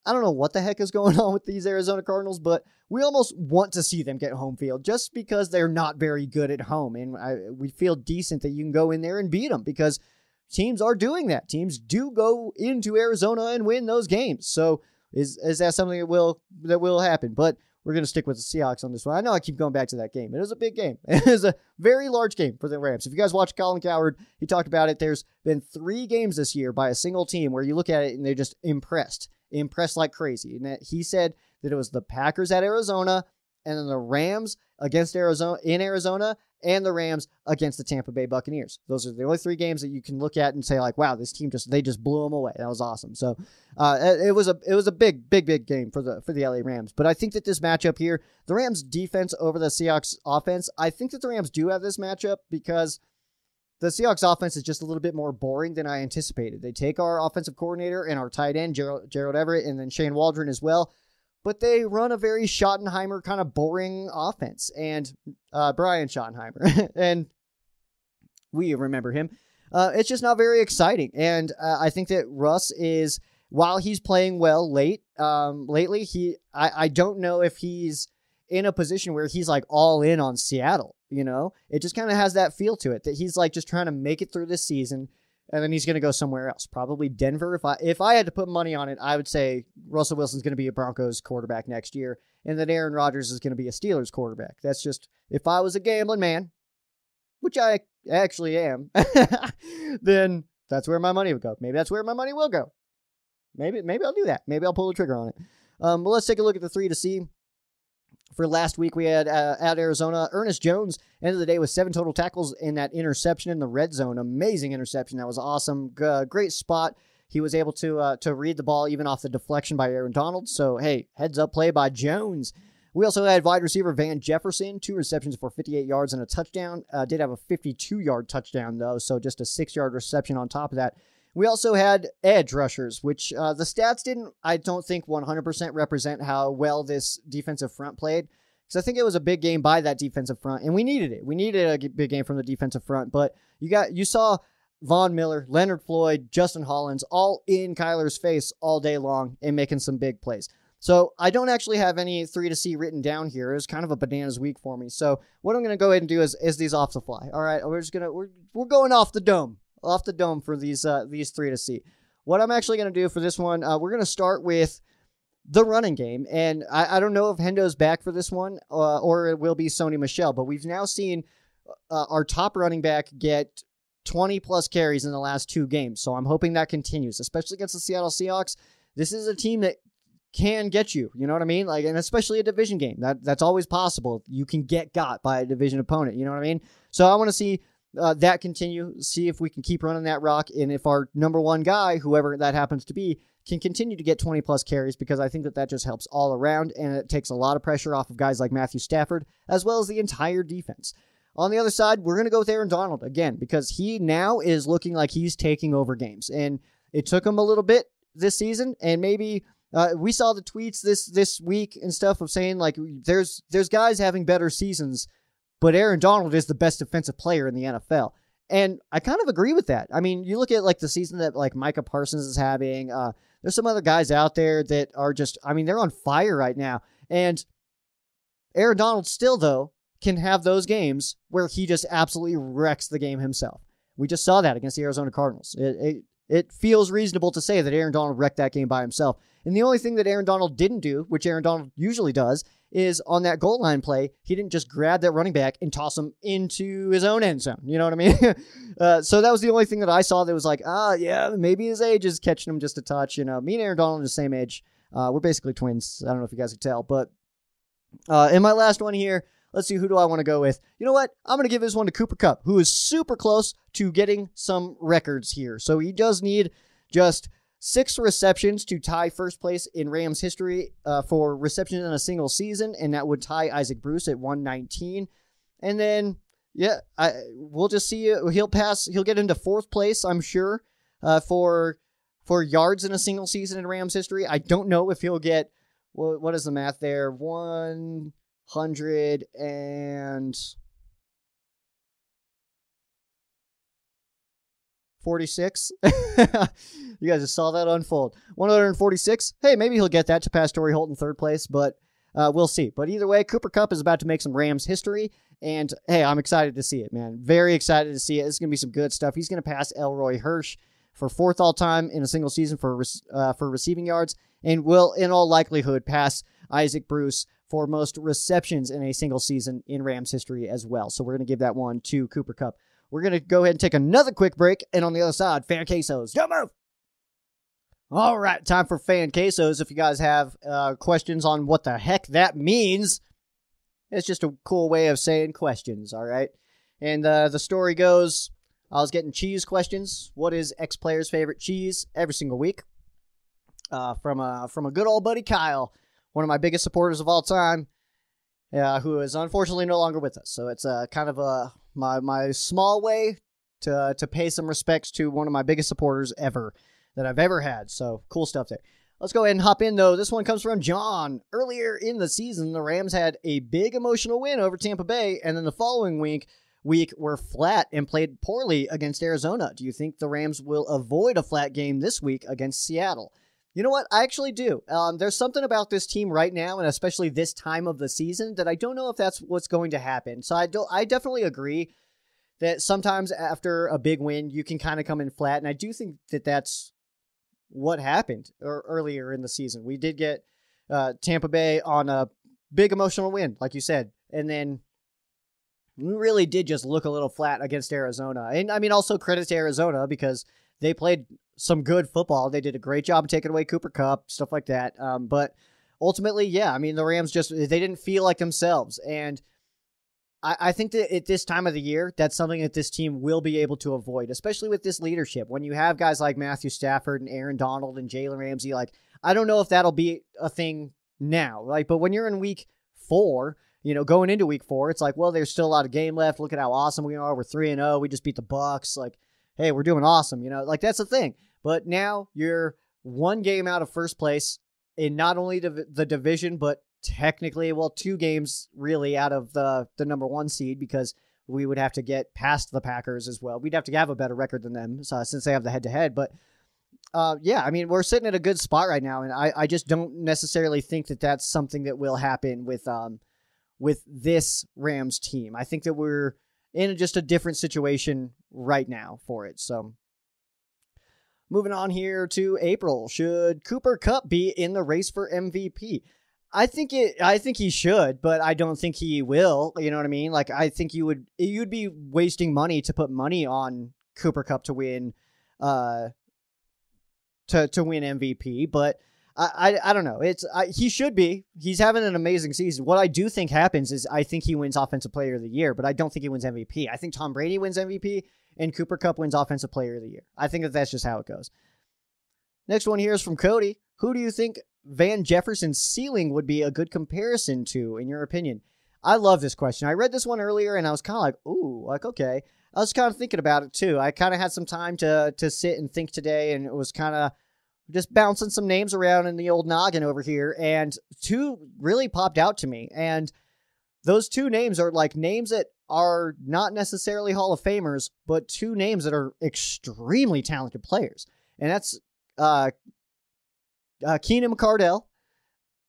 I don't know what the heck is going on with these Arizona Cardinals, but we almost want to see them get home field just because they're not very good at home. And I, we feel decent that you can go in there and beat them because teams are doing that. Teams do go into Arizona and win those games. So, is, is that something that will that will happen? But we're going to stick with the Seahawks on this one. I know I keep going back to that game. It was a big game. It was a very large game for the Rams. If you guys watch Colin Cowherd, he talked about it. There's been three games this year by a single team where you look at it and they're just impressed, impressed like crazy. And he said that it was the Packers at Arizona and then the Rams against Arizona in Arizona and the Rams against the Tampa Bay Buccaneers. Those are the only three games that you can look at and say like, wow, this team just they just blew them away. That was awesome. So uh, it was a it was a big big big game for the for the LA Rams. But I think that this matchup here, the Rams defense over the Seahawks offense, I think that the Rams do have this matchup because the Seahawks offense is just a little bit more boring than I anticipated. They take our offensive coordinator and our tight end Gerald, Gerald Everett and then Shane Waldron as well but they run a very Schottenheimer kind of boring offense. And uh, Brian Schottenheimer, and we remember him. Uh, it's just not very exciting. And uh, I think that Russ is, while he's playing well late, um, lately, he I, I don't know if he's in a position where he's like all in on Seattle. You know, it just kind of has that feel to it that he's like just trying to make it through this season and then he's going to go somewhere else, probably Denver. If I if I had to put money on it, I would say Russell Wilson's going to be a Broncos quarterback next year, and then Aaron Rodgers is going to be a Steelers quarterback. That's just if I was a gambling man, which I actually am, then that's where my money would go. Maybe that's where my money will go. Maybe maybe I'll do that. Maybe I'll pull the trigger on it. Um, but let's take a look at the three to see for last week, we had uh, at Arizona, Ernest Jones ended the day with seven total tackles in that interception in the red zone. Amazing interception. That was awesome. Great spot. He was able to uh, to read the ball even off the deflection by Aaron Donald. So hey, heads up play by Jones. We also had wide receiver Van Jefferson, two receptions for 58 yards and a touchdown. Uh, did have a 52 yard touchdown though, so just a six yard reception on top of that. We also had edge rushers, which uh, the stats didn't, I don't think, 100% represent how well this defensive front played. Because I think it was a big game by that defensive front, and we needed it. We needed a big game from the defensive front. But you got, you saw Von Miller, Leonard Floyd, Justin Hollins, all in Kyler's face all day long and making some big plays. So I don't actually have any three to see written down here. It was kind of a bananas week for me. So what I'm going to go ahead and do is is these off the fly. All right, we're just gonna we're we're going off the dome off the dome for these uh, these three to see. What I'm actually going to do for this one, uh, we're going to start with the running game, and I, I don't know if Hendo's back for this one uh, or it will be Sony Michel, but we've now seen uh, our top running back get 20 plus carries in the last two games. So I'm hoping that continues, especially against the Seattle Seahawks. This is a team that can get you. You know what I mean? Like, and especially a division game. That that's always possible. You can get got by a division opponent. You know what I mean? So I want to see uh, that continue. See if we can keep running that rock, and if our number one guy, whoever that happens to be, can continue to get 20 plus carries because I think that that just helps all around, and it takes a lot of pressure off of guys like Matthew Stafford as well as the entire defense. On the other side, we're going to go with Aaron Donald again because he now is looking like he's taking over games, and it took him a little bit this season, and maybe uh, we saw the tweets this this week and stuff of saying like there's there's guys having better seasons, but Aaron Donald is the best defensive player in the NFL. And I kind of agree with that. I mean, you look at like the season that like Micah Parsons is having. Uh, there's some other guys out there that are just, I mean, they're on fire right now. And Aaron Donald still though can have those games where he just absolutely wrecks the game himself. We just saw that against the Arizona Cardinals. It, it, it feels reasonable to say that Aaron Donald wrecked that game by himself. And the only thing that Aaron Donald didn't do, which Aaron Donald usually does, is on that goal line play, he didn't just grab that running back and toss him into his own end zone. You know what I mean? uh, so that was the only thing that I saw that was like, ah, yeah, maybe his age is catching him just a touch. You know, me and Aaron Donald are the same age. Uh, we're basically twins. I don't know if you guys can tell, but uh, in my last one here, let's see who do I want to go with. You know what? I'm going to give this one to Cooper Kupp, who is super close to getting some records here. So he does need just six receptions to tie first place in Rams history uh, for receptions in a single season, and that would tie Isaac Bruce at 119. And then, yeah, I we'll just see. He'll pass. He'll get into fourth place, I'm sure, uh, for for yards in a single season in Rams history. I don't know if he'll get what what is the math there? One hundred and 46. you guys just saw that unfold. 146. Hey, maybe he'll get that to pass Torry Holt in third place, but uh, we'll see. But either way, Cooper Kupp is about to make some Rams history. And hey, I'm excited to see it, man. Very excited to see it. It's going to be some good stuff. He's going to pass Elroy Hirsch for fourth all time in a single season for uh, for receiving yards, and will in all likelihood pass Isaac Bruce for most receptions in a single season in Rams history as well. So we're going to give that one to Cooper Kupp. We're going to go ahead and take another quick break. And on the other side, fan quesos. Don't move. All right, time for fan quesos. If you guys have uh, questions on what the heck that means, it's just a cool way of saying questions. All right. And uh, the story goes I was getting cheese questions. What is X player's favorite cheese every single week? Uh, from a from a good old buddy Kyle, one of my biggest supporters of all time, uh, who is unfortunately no longer with us. So it's a kind of a my my small way to to pay some respects to one of my biggest supporters ever that I've ever had. So cool stuff there. Let's go ahead and hop in though. This one comes from John. Earlier in the season, the Rams had a big emotional win over Tampa Bay, and then the following week week were flat and played poorly against Arizona. Do you think the Rams will avoid a flat game this week against Seattle? You know what? I actually do. Um, there's something about this team right now, and especially this time of the season, that I don't know if that's what's going to happen. So I do. I definitely agree that sometimes after a big win, you can kind of come in flat, and I do think that that's what happened earlier in the season. We did get uh, Tampa Bay on a big emotional win, like you said, and then we really did just look a little flat against Arizona. And I mean, also credit to Arizona because they played some good football. They did a great job taking away Cooper Kupp, stuff like that. Um, but ultimately, yeah, I mean, the Rams just they didn't feel like themselves, and I, I think that at this time of the year, that's something that this team will be able to avoid, especially with this leadership. When you have guys like Matthew Stafford and Aaron Donald and Jalen Ramsey, like I don't know if that'll be a thing now, like, but when you're in week four. You know, going into week four, it's like, well, there's still a lot of game left. Look at how awesome we are. We're three and zero. Oh. We just beat the Bucks. Like, hey, we're doing awesome. You know, like that's the thing. But now you're one game out of first place in not only the, division, but technically, well, two games really out of the the number one seed because we would have to get past the Packers as well. We'd have to have a better record than them since they have the head to head. But uh, yeah, I mean, we're sitting at a good spot right now, and I, I just don't necessarily think that that's something that will happen with um with this Rams team. I think that we're in just a different situation right now for it. So moving on here to April, should Cooper Kupp be in the race for MVP? I think it. I think he should, but I don't think he will. You know what I mean? Like I think you would. You'd be wasting money to put money on Cooper Kupp to win, uh, to to win MVP. But I I, I don't know. It's I, he should be. He's having an amazing season. What I do think happens is I think he wins Offensive Player of the Year, but I don't think he wins MVP. I think Tom Brady wins MVP and Cooper Kupp wins Offensive Player of the Year. I think that that's just how it goes. Next one here is from Cody. Who do you think Van Jefferson's ceiling would be a good comparison to, in your opinion? I love this question. I read this one earlier and I was kind of like, ooh, like, okay. I was kind of thinking about it too. I kind of had some time to to sit and think today, and it was kind of just bouncing some names around in the old noggin over here, and two really popped out to me. And those two names are like names that are not necessarily Hall of Famers, but two names that are extremely talented players. And that's uh, uh, Keenan McCardell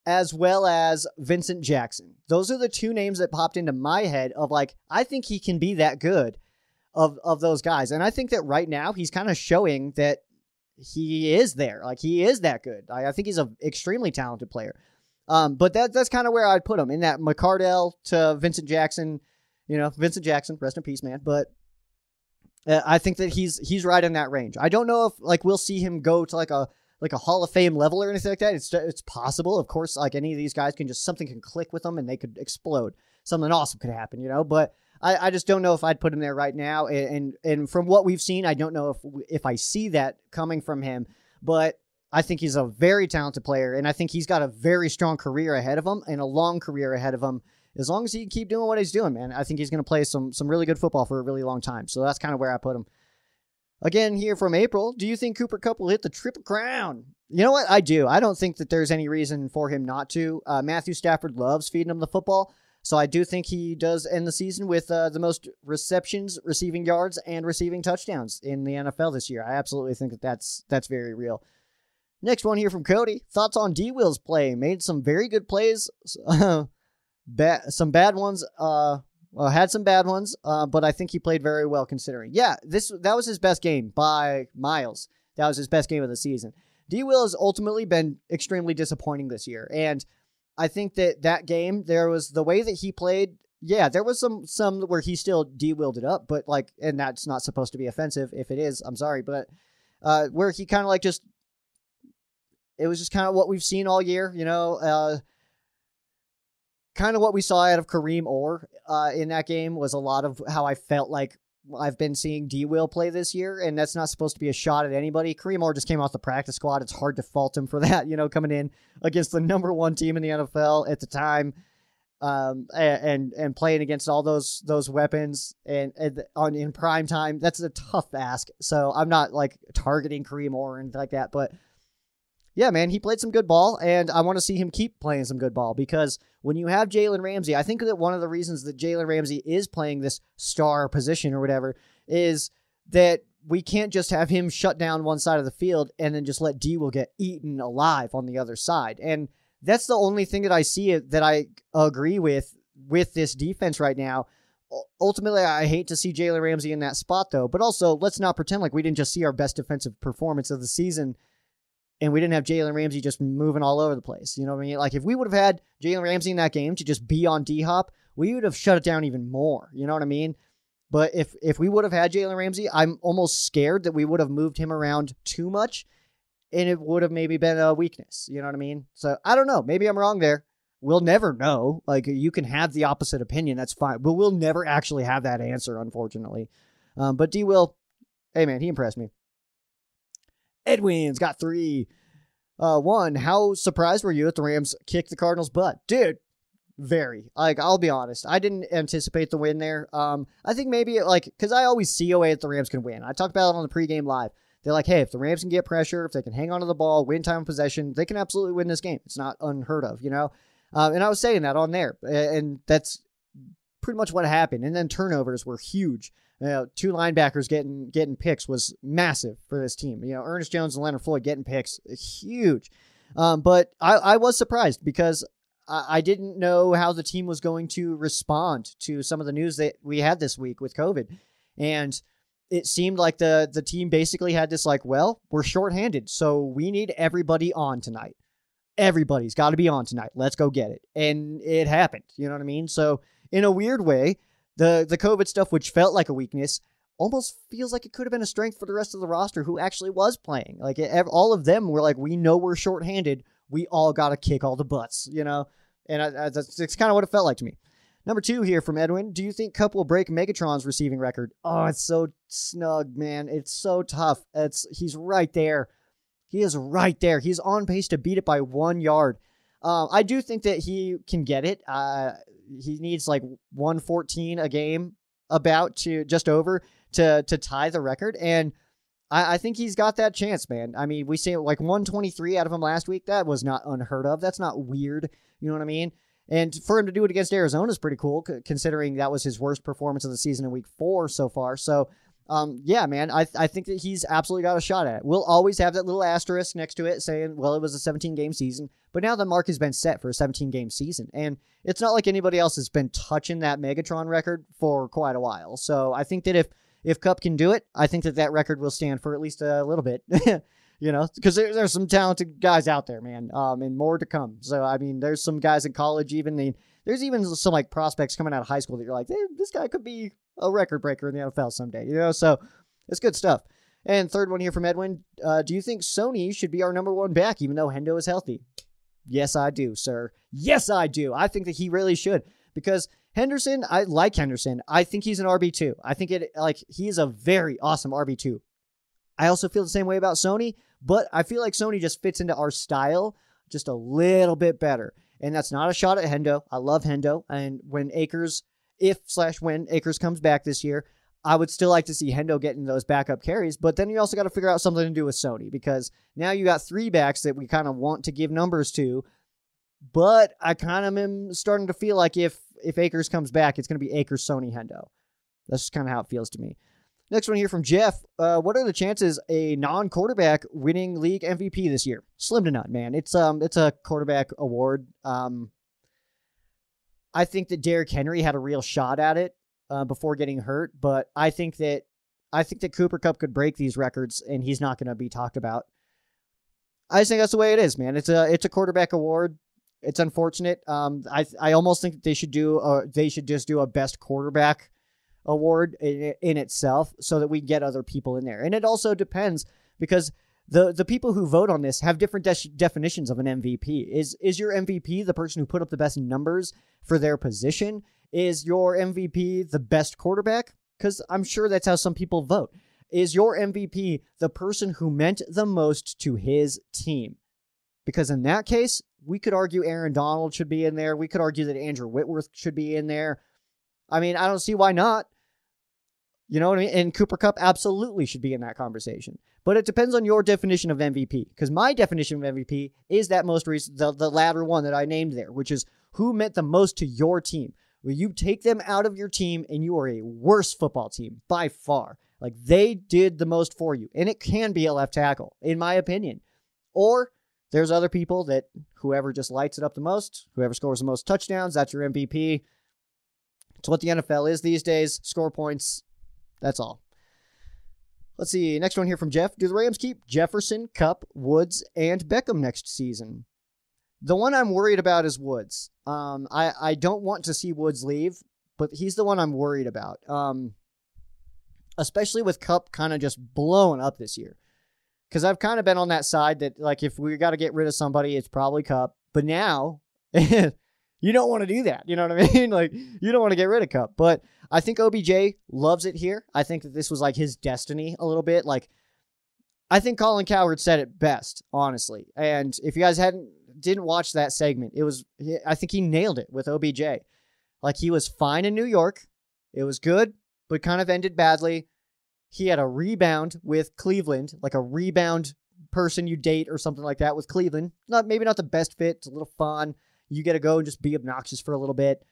as well as Vincent Jackson. Those are the two names that popped into my head of like, I think he can be that good of, of those guys. And I think that right now he's kind of showing that he is there. Like he is that good. I, I think he's an extremely talented player. Um, but that that's kind of where I'd put him in that McCardell to Vincent Jackson. You know, Vincent Jackson, rest in peace, man. But uh, I think that he's he's right in that range. I don't know if like we'll see him go to like a like a Hall of Fame level or anything like that. It's it's possible, of course. Like any of these guys can just something can click with them and they could explode. Something awesome could happen, you know. But I, I just don't know if I'd put him there right now. And, and and from what we've seen, I don't know if if I see that coming from him. But I think he's a very talented player, and I think he's got a very strong career ahead of him and a long career ahead of him as long as he can keep doing what he's doing, man, I think he's going to play some some really good football for a really long time. So that's kind of where I put him. Again, here from April, do you think Cooper Kupp will hit the triple crown? You know what? I do. I don't think that there's any reason for him not to. Uh, Matthew Stafford loves feeding him the football. So I do think he does end the season with uh, the most receptions, receiving yards, and receiving touchdowns in the NFL this year. I absolutely think that that's that's very real. Next one here from Cody. Thoughts on D Will's play? Made some very good plays. bad some bad ones. Uh, well, had some bad ones, uh, but I think he played very well considering. Yeah, this that was his best game by miles. That was his best game of the season. D. Will has ultimately been extremely disappointing this year, and I think that that game there was the way that he played. Yeah, there was some some where he still D. Willed it up, but like, and that's not supposed to be offensive. If it is, I'm sorry, but uh, where he kind of like just it was just kind of what we've seen all year. You know, uh, kind of what we saw out of Kareem Orr uh, in that game was a lot of how I felt like I've been seeing D Will play this year, and that's not supposed to be a shot at anybody. Kareem Orr just came off the practice squad. It's hard to fault him for that, you know, coming in against the number one team in the NFL at the time. Um, and and playing against all those those weapons and, and on in prime time, that's a tough ask. So I'm not like targeting Kareem Orr and like that, but yeah, man, he played some good ball, and I want to see him keep playing some good ball because when you have Jalen Ramsey, I think that one of the reasons that Jalen Ramsey is playing this star position or whatever is that we can't just have him shut down one side of the field and then just let D will get eaten alive on the other side. And that's the only thing that I see that I agree with with this defense right now. Ultimately, I hate to see Jalen Ramsey in that spot though, but also let's not pretend like we didn't just see our best defensive performance of the season and we didn't have Jalen Ramsey just moving all over the place. You know what I mean? Like if we would have had Jalen Ramsey in that game to just be on D Hop, we would have shut it down even more. You know what I mean? But if if we would have had Jalen Ramsey, I'm almost scared that we would have moved him around too much, and it would have maybe been a weakness. You know what I mean? So I don't know. Maybe I'm wrong there. We'll never know. Like you can have the opposite opinion. That's fine. But we'll never actually have that answer, unfortunately. Um, but D will, hey man, he impressed me. Edwin's got three. Uh, one, how surprised were you that the Rams kicked the Cardinals' butt? Dude, very. Like, I'll be honest. I didn't anticipate the win there. Um, I think maybe, like, because I always see a way that the Rams can win. I talked about it on the pregame live. They're like, hey, if the Rams can get pressure, if they can hang on to the ball, win time possession, they can absolutely win this game. It's not unheard of, you know? Um, and I was saying that on there. And that's pretty much what happened. And then turnovers were huge. You know, two linebackers getting getting picks was massive for this team. You know, Ernest Jones and Leonard Floyd getting picks, huge. Um, but I, I was surprised because I, I didn't know how the team was going to respond to some of the news that we had this week with COVID. And it seemed like the the team basically had this like, well, we're shorthanded, so we need everybody on tonight. Everybody's got to be on tonight. Let's go get it. And it happened. You know what I mean? So in a weird way, the the COVID stuff, which felt like a weakness, almost feels like it could have been a strength for the rest of the roster who actually was playing. Like all of them were like, we know we're shorthanded. We all got to kick all the butts, you know? And I, I, that's, kind of what it felt like to me. Number two here from Edwin. Do you think Kupp will break Megatron's receiving record? Oh, it's so snug, man. It's so tough. It's he's right there. He is right there. He's on pace to beat it by one yard. Um, I do think that he can get it. Uh, he needs like 114 a game, about to just over to to tie the record, and I, I think he's got that chance, man. I mean, we say like 123 out of him last week. That was not unheard of. That's not weird. You know what I mean? And for him to do it against Arizona is pretty cool, considering that was his worst performance of the season in week four so far. So, um, yeah, man, I, I think that he's absolutely got a shot at it. We'll always have that little asterisk next to it saying, well, it was a 17 game season. But now the mark has been set for a 17 game season. And it's not like anybody else has been touching that Megatron record for quite a while. So I think that if if Kupp can do it, I think that that record will stand for at least a little bit. you know, because there, there's some talented guys out there, man, um, and more to come. So I mean, there's some guys in college, even the, there's even some like prospects coming out of high school that you're like, hey, this guy could be a record breaker in the NFL someday, you know. So it's good stuff. And third one here from Edwin, uh, do you think Sony should be our number one back, even though Hendo is healthy? Yes, I do, sir. Yes, I do. I think that he really should because Henderson, I like Henderson. I think he's an RB2. I think it like he is a very awesome RB2. I also feel the same way about Sony, but I feel like Sony just fits into our style just a little bit better. And that's not a shot at Hendo. I love Hendo. And when Akers, if slash when Akers comes back this year, I would still like to see Hendo getting those backup carries. But then you also got to figure out something to do with Sony because now you got three backs that we kind of want to give numbers to. But I kind of am starting to feel like if if Akers comes back, it's going to be Akers, Sony, Hendo. That's just kind of how it feels to me. Next one here from Jeff. Uh, what are the chances a non-quarterback winning league MVP this year? Slim to none, man. It's um it's a quarterback award. Um, I think that Derrick Henry had a real shot at it uh, before getting hurt, but I think that I think that Cooper Kupp could break these records, and he's not going to be talked about. I just think that's the way it is, man. It's a it's a quarterback award. It's unfortunate. Um, I I almost think that they should do a, they should just do a best quarterback award in, in itself so that we get other people in there. And it also depends because the the people who vote on this have different de- definitions of an MVP. Is is your MVP the person who put up the best numbers for their position? Is your MVP the best quarterback? Because I'm sure that's how some people vote. Is your MVP the person who meant the most to his team? Because in that case, we could argue Aaron Donald should be in there. We could argue that Andrew Whitworth should be in there. I mean, I don't see why not. You know what I mean? And Cooper Kupp absolutely should be in that conversation. But it depends on your definition of MVP. Because my definition of MVP is that most recent, the, the latter one that I named there, which is who meant the most to your team. Where you take them out of your team and you are a worse football team by far. Like they did the most for you. And it can be a left tackle, in my opinion. Or there's other people that whoever just lights it up the most, whoever scores the most touchdowns, that's your MVP. It's what the NFL is these days. Score points, that's all. Let's see. Next one here from Jeff. Do the Rams keep Jefferson, Kupp, Woods, and Beckham next season? The one I'm worried about is Woods. Um, I, I don't want to see Woods leave, but he's the one I'm worried about. Um, especially with Kupp kind of just blowing up this year. Because I've kind of been on that side that, like, if we got to get rid of somebody, it's probably Kupp. But now, you don't want to do that. You know what I mean? like you don't want to get rid of Kupp. But I think OBJ loves it here. I think that this was like his destiny a little bit. Like I think Colin Cowherd said it best, honestly. And if you guys hadn't didn't watch that segment, it was I think he nailed it with OBJ. Like he was fine in New York. It was good, but kind of ended badly. He had a rebound with Cleveland, like a rebound person you date or something like that with Cleveland. Not maybe not the best fit. It's a little fun you get to go and just be obnoxious for a little bit,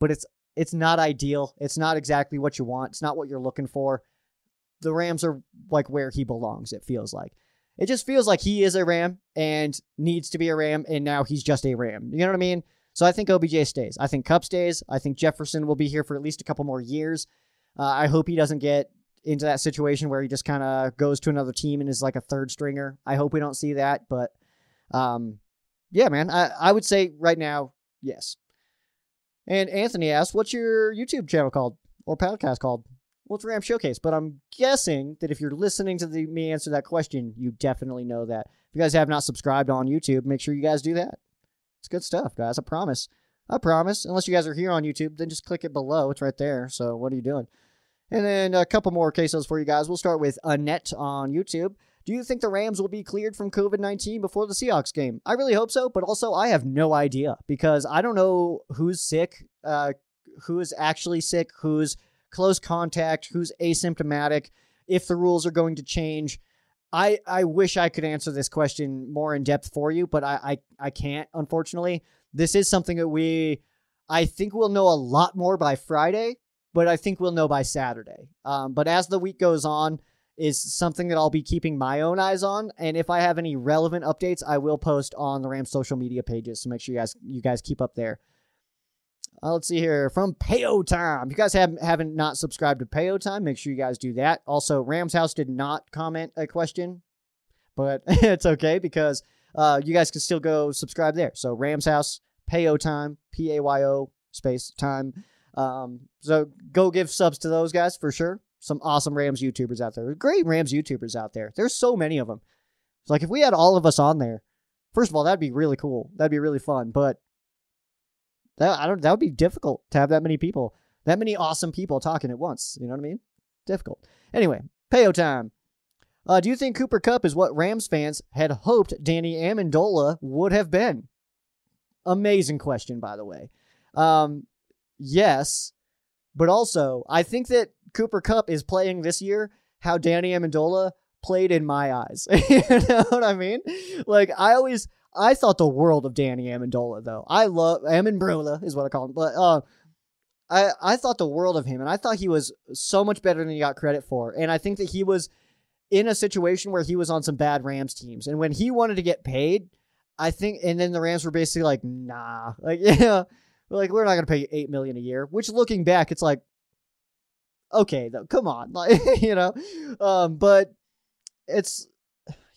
but it's it's not ideal. It's not exactly what you want. It's not what you're looking for. The Rams are like where he belongs, it feels like. It just feels like he is a Ram and needs to be a Ram, and now he's just a Ram. You know what I mean? So I think OBJ stays. I think Kupp stays. I think Jefferson will be here for at least a couple more years. Uh, I hope he doesn't get into that situation where he just kind of goes to another team and is like a third stringer. I hope we don't see that, but um, yeah, man, I, I would say right now, yes. And Anthony asked, "What's your YouTube channel called or podcast called?" Well, it's Ram Showcase, but I'm guessing that if you're listening to the, me answer that question, you definitely know that. If you guys have not subscribed on YouTube, make sure you guys do that. It's good stuff, guys. I promise. I promise. Unless you guys are here on YouTube, then just click it below. It's right there. So what are you doing? And then a couple more cases for you guys. We'll start with Annette on YouTube. Do you think the Rams will be cleared from COVID 19 before the Seahawks game? I really hope so, but also I have no idea because I don't know who's sick, uh, who is actually sick, who's close contact, who's asymptomatic, if the rules are going to change. I, I wish I could answer this question more in depth for you, but I, I, I can't, unfortunately. This is something that we, I think we'll know a lot more by Friday, but I think we'll know by Saturday. Um, but as the week goes on, is something that I'll be keeping my own eyes on. And if I have any relevant updates, I will post on the Rams social media pages. So make sure you guys you guys keep up there. Uh, let's see here from Payo Time. If you guys haven't haven't not subscribed to Payo Time, make sure you guys do that. Also, Rams House did not comment a question, but it's okay because uh, you guys can still go subscribe there. So Rams House, Payo Time, P A Y O space time. Um, so go give subs to those guys for sure. Some awesome Rams YouTubers out there. Great Rams YouTubers out there. There's so many of them. It's like if we had all of us on there, first of all, that'd be really cool. That'd be really fun. But that I don't that would be difficult to have that many people, that many awesome people talking at once. You know what I mean? Difficult. Anyway, payo time. Uh, do you think Cooper Kupp is what Rams fans had hoped Danny Amendola would have been? Amazing question, by the way. Um, yes, but also I think that Cooper Kupp is playing this year how Danny Amendola played in my eyes. you know what I mean? Like I always I thought the world of Danny Amendola, though. I love Amendola is what I call him, but uh, I I thought the world of him, and I thought he was so much better than he got credit for. And I think that he was in a situation where he was on some bad Rams teams, and when he wanted to get paid, I think, and then the Rams were basically like, nah, like yeah, like we're not gonna pay you eight million a year. Which looking back, it's like, okay, though, come on, like you know, um, but it's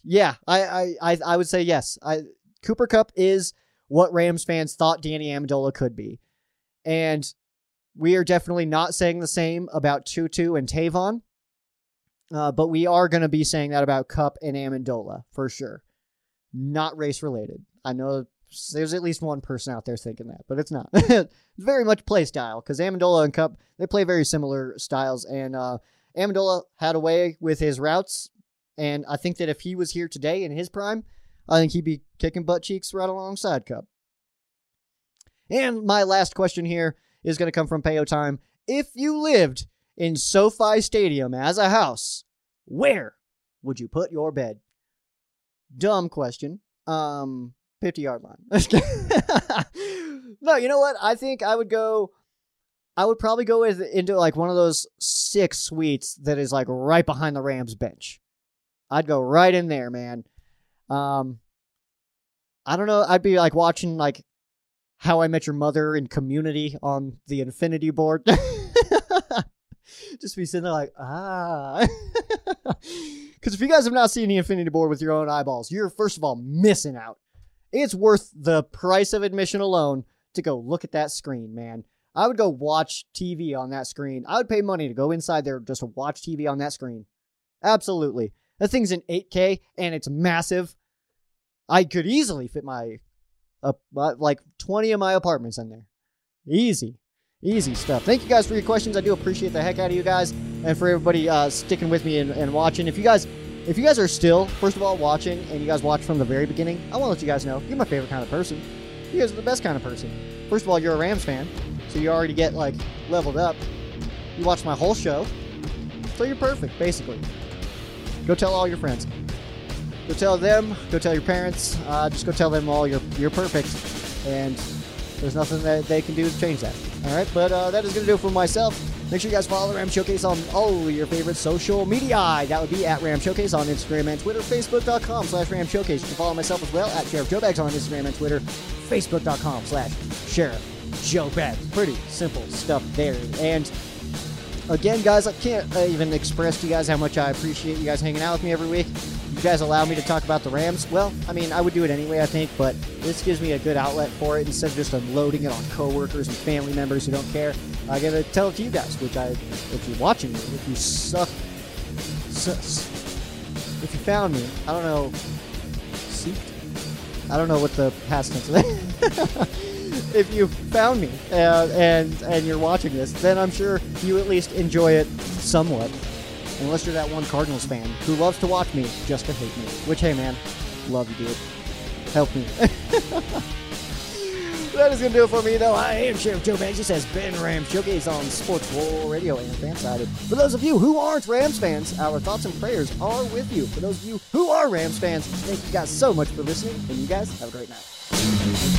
yeah, I, I I I would say yes. I Cooper Kupp is what Rams fans thought Danny Amendola could be. And we are definitely not saying the same about Tutu and Tavon. Uh, but we are going to be saying that about Kupp and Amendola for sure. Not race related. I know there's at least one person out there thinking that, but it's not. it's very much play style because Amendola and Kupp they play very similar styles, and uh, Amendola had a way with his routes, and I think that if he was here today in his prime, I think he'd be kicking butt cheeks right alongside Kupp. And my last question here is going to come from Payo Time. If you lived in SoFi Stadium as a house, where would you put your bed? Dumb question. Um, 50 yard line. no, you know what? I think I would go. I would probably go into like one of those six suites that is like right behind the Rams bench. I'd go right in there, man. Um, I don't know. I'd be like watching like How I Met Your Mother in Community on the Infinity board. Just be sitting there like ah. Because if you guys have not seen the Infinity board with your own eyeballs, you're first of all missing out. It's worth the price of admission alone to go look at that screen, man. I would go watch TV on that screen. I would pay money to go inside there just to watch TV on that screen. Absolutely. That thing's in 8K and it's massive. I could easily fit my, uh, like 20 of my apartments in there. Easy. Easy stuff. Thank you guys for your questions. I do appreciate the heck out of you guys and for everybody uh, sticking with me and, and watching. If you guys if you guys are still, first of all, watching and you guys watch from the very beginning, I want to let you guys know you're my favorite kind of person. You guys are the best kind of person. First of all, you're a Rams fan, so you already get like leveled up. You watch my whole show, so you're perfect, basically. Go tell all your friends. Go tell them. Go tell your parents. Uh, just go tell them all you're you're perfect, and there's nothing that they can do to change that. All right, but uh, that is to do it for myself. Make sure you guys follow Ram Showcase on all your favorite social media. That would be at Ram Showcase on Instagram and Twitter, Facebook.com slash Ram Showcase. You can follow myself as well at Sheriff Joe Bags on Instagram and Twitter, Facebook.com slash Sheriff Joe Bags. Pretty simple stuff there. And again, guys, I can't even express to you guys how much I appreciate you guys hanging out with me every week. You guys allow me to talk about the Rams. Well, I mean, I would do it anyway, I think, but this gives me a good outlet for it instead of just unloading it on coworkers and family members who don't care. I gotta tell it to you guys, which I, if you're watching me, if you suck, su- if you found me, I don't know, seeked? I don't know what the past tense is. if you found me uh, and and you're watching this, then I'm sure you at least enjoy it somewhat. Unless you're that one Cardinals fan who loves to watch me just to hate me. Which, hey man, love you, dude. Help me. that is going to do it for me, though. I am Sheriff Joe Banks. This has been Rams Showcase on Sports War Radio and Fansided. For those of you who aren't Rams fans, our thoughts and prayers are with you. For those of you who are Rams fans, thank you guys so much for listening, and you guys have a great night.